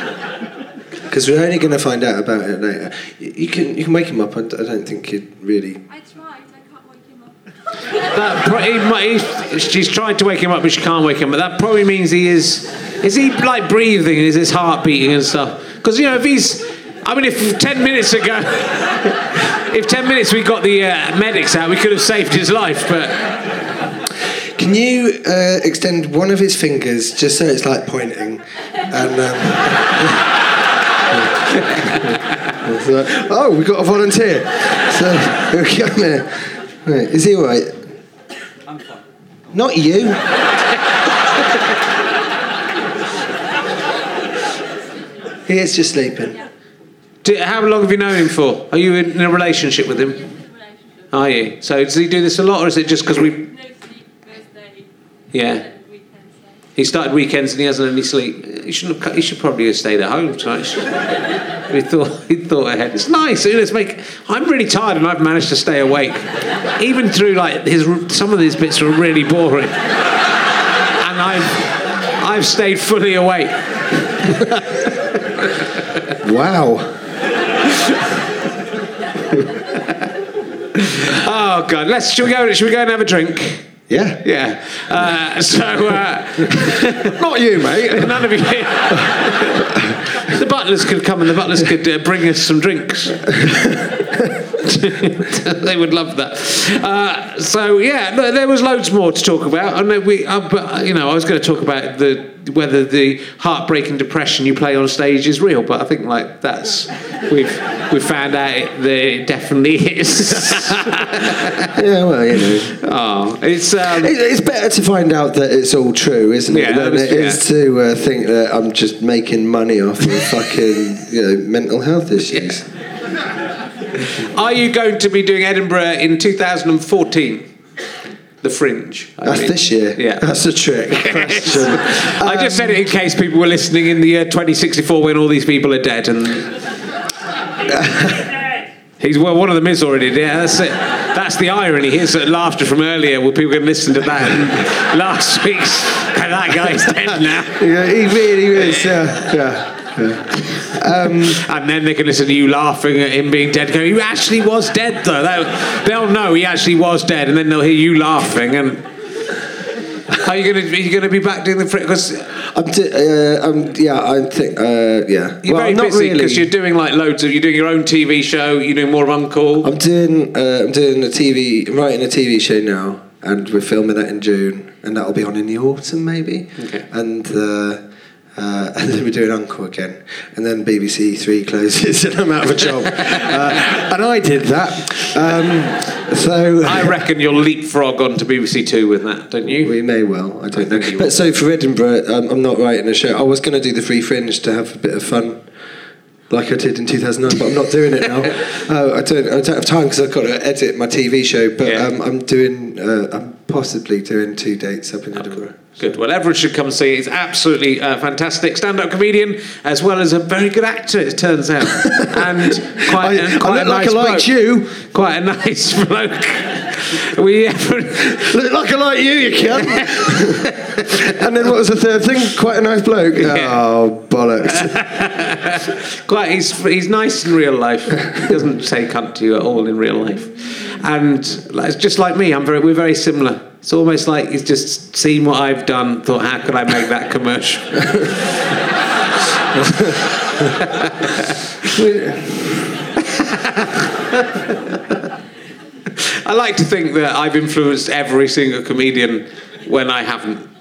Because we're only going to find out about it later. You can you can wake him up. I don't think he'd really. I tried. I can't wake him up. that pro- he, might- he, she's tried to wake him up, but she can't wake him. But that probably means he is. Is he like breathing? Is his heart beating and stuff? Because you know, if he's, I mean, if ten minutes ago, if ten minutes we got the uh, medics out, we could have saved his life. But Can you uh, extend one of his fingers just so it's like pointing? And um, It's oh, we got a volunteer. So come here. Right, is he all right? I'm fine. Not you. he is just sleeping. Do, how long have you known him for? Are you in, in a relationship with him? relationship. Are you? So does he do this a lot, or is it just because we? No sleep, Yeah. weekends. He started weekends and he hasn't any sleep. He shouldn't have. He should probably have stayed at home tonight. he thought. He thought ahead. It's nice. You know, it's make. I'm really tired and I've managed to stay awake, even through like his. Some of these bits were really boring, and I've. I've stayed fully awake. Wow. Oh God! Let's. Should we go? Should we go and have a drink? Yeah. Yeah. Uh, so. Uh, Not you, mate. None of you. the butlers could come and the butlers could uh, bring us some drinks. they would love that. Uh, so yeah, no, there was loads more to talk about. I know we, uh, but uh, you know, I was going to talk about the whether the heartbreaking depression you play on stage is real, but I think like that's we've we've found out it, that it definitely is. Yeah, well, you know. oh, it's um, It- It's better to find out that it's all true, isn't it, Yeah, than that's- it is to uh, think that I'm just making money off of fucking, you know, mental health issues. Are you going to be doing Edinburgh in 2014? The Fringe. I That's mean. this year. Yeah. That's a trick question. I just said it in case people were listening in the year 2064 when all these people are dead and. He's well, one of them is already dead. That's it. That's the irony. Here's that laughter from earlier where people can listen to that. Last week's and that guy's dead now. yeah, he really is. Yeah, yeah. And then they can listen to you laughing at him being dead. Go, he actually was dead though. They'll, they'll know he actually was dead, and then they'll hear you laughing. And are you gonna are you gonna be back doing the because I'm, d- uh, I'm yeah, I think, uh, yeah. you're well, very not busy really. because you're doing like loads of you're doing your own TV show. You're doing more of Uncle. I'm doing, uh, I'm doing a TV, I'm writing a TV show now, and we're filming that in June, and that'll be on in the autumn maybe. Okay. And uh, uh, and then we're doing Uncle again, and then BBC Three closes, and I'm out of a job. uh, and I did that. Um, so I reckon you'll leapfrog onto BBC Two with that, don't you? we may well. I don't know. think you But so for Edinburgh, um, I'm not writing a show. I was going to do the Free Fringe to have a bit of fun. Like I did in 2009, but I'm not doing it now. uh, I don't. I don't have time because I've got to edit my TV show. But Yeah. um, I'm doing. Uh, I'm possibly doing two dates up in Edinburgh. Good. Well, everyone should come see. He's absolutely uh, fantastic stand-up comedian, as well as a very good actor. It turns out, and quite, I- and quite I a like nice I liked bloke. you. Quite a nice bloke. we Look like I like you, you cunt. and then what was the third thing? Quite a nice bloke. Oh bollocks! quite. He's he's nice in real life. He doesn't say cunt to you at all in real life, and it's just like me. I'm very. We're very similar. It's almost like he's just seen what I've done, thought, how could I make that commercial? I like to think that I've influenced every single comedian when I haven't.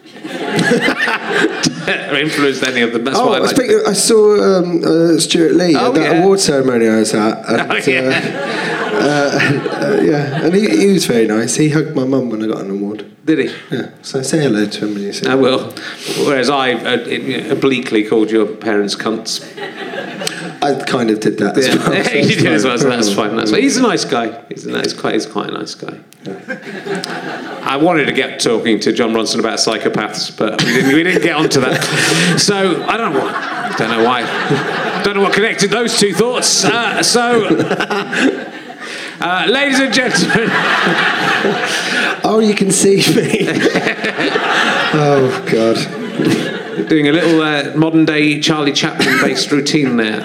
Influenced any of them. That's Oh, I I, like. I saw um, uh, Stewart Lee Oh, at that yeah. award ceremony I was at. And, Oh, yeah. uh, uh, yeah, and he, he was very nice. He hugged my mum when I got an award. Did he? Yeah, so say hello to him when you see I him. will. Whereas I uh, obliquely called your parents cunts. I kind of did that as Yeah, well. so you did as well, so that's fine. That's fine. He's a nice guy. He's, a nice, quite, he's quite a nice guy. I wanted to get talking to Jon Ronson about psychopaths, but we didn't, we didn't get onto that. So I don't know why. Don't know why. Don't know what connected those two thoughts. Uh, so, uh, ladies and gentlemen, Oh, you can see me. oh God. Doing a little uh, modern day Charlie Chaplin based routine there.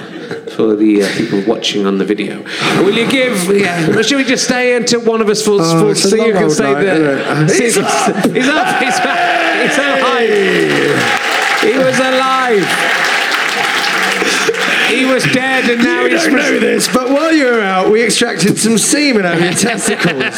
for the uh, people watching on the video. Will you give? Yeah. Or should we just stay until one of us falls? Oh, falls so you can stay night, there. See- He's up. He's up. He's. He's alive. He was alive. He was dead, and now You he's. don't know this, but while you were out, we extracted some semen out of your testicles.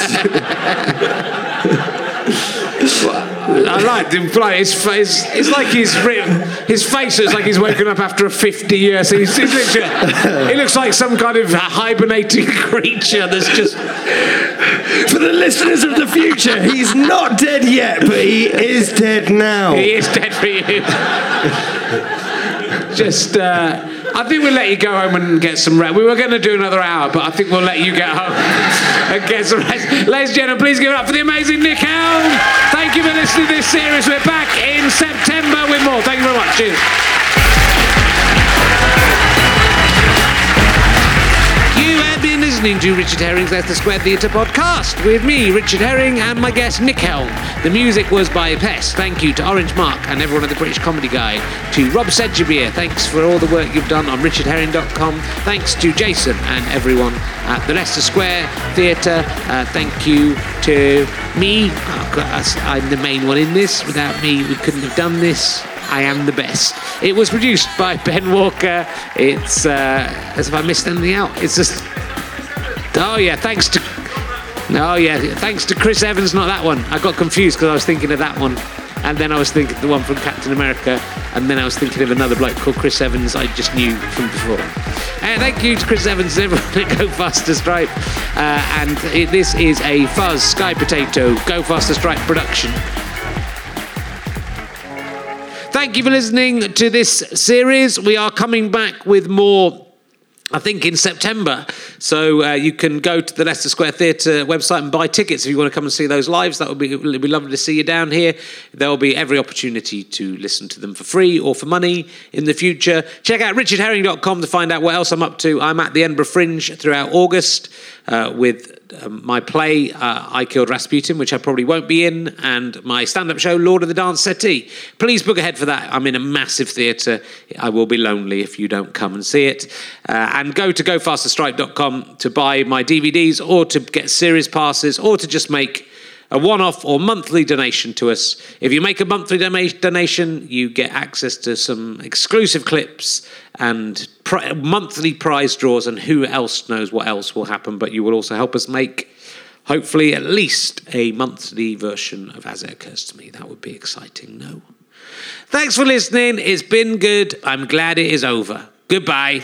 I like the like his face. It's like he's written. His face looks like he's woken up after a fifty-year. So he's, he's literally, he looks like some kind of hibernating creature that's just. For the listeners of the future, he's not dead yet, but he is dead now. He is dead for you. just. Uh, I think we'll let you go home and get some rest. We were going to do another hour, but I think we'll let you get home and get some rest. Ladies and gentlemen, please give it up for the amazing Nick Helm. Thank you for listening to this series. We're back in September with more. Thank you very much. Cheers. Listening to Richard Herring's Leicester Square Theatre podcast with me, Richard Herring, and my guest, Nick Helm. The music was by Pest. Thank you to Aaron and Mark and everyone at the British Comedy Guide. To Rob Sedgebeer, thanks for all the work you've done on richardherring.com. Thanks to Jason and everyone at the Leicester Square Theatre. Uh, thank you to me. Oh, God, I'm the main one in this. Without me, we couldn't have done this. I am the best. It was produced by Ben Walker. It's uh, as if I missed anything out. It's just. Oh yeah, thanks to. Oh yeah, thanks to Chris Evans. Not that one. I got confused because I was thinking of that one, and then I was thinking the one from Captain America, and then I was thinking of another bloke called Chris Evans. I just knew from before. Uh, thank you to Chris Evans and everyone at Go Faster Stripe. Uh, and it, this is a Fuzz Sky Potato Go Faster Stripe production. Thank you for listening to this series. We are coming back with more. I think in September. So uh, you can go to the Leicester Square Theatre website and buy tickets if you want to come and see those lives. That would be, it would be lovely to see you down here. There will be every opportunity to listen to them for free or for money in the future. Check out richardherring.com to find out what else I'm up to. I'm at the Edinburgh Fringe throughout August uh, with um, my play, uh, I Killed Rasputin, which I probably won't be in, and my stand up show, Lord of the Dance Settee. Please book ahead for that. I'm in a massive theatre. I will be lonely if you don't come and see it. Uh, and go to gofasterstripe.com to buy my DVDs or to get series passes or to just make a one off or monthly donation to us. If you make a monthly donation, you get access to some exclusive clips and pri- monthly prize draws, and who else knows what else will happen. But you will also help us make, hopefully, at least a monthly version of As It Occurs to Me. That would be exciting, no? Thanks for listening. It's been good. I'm glad it is over. Goodbye.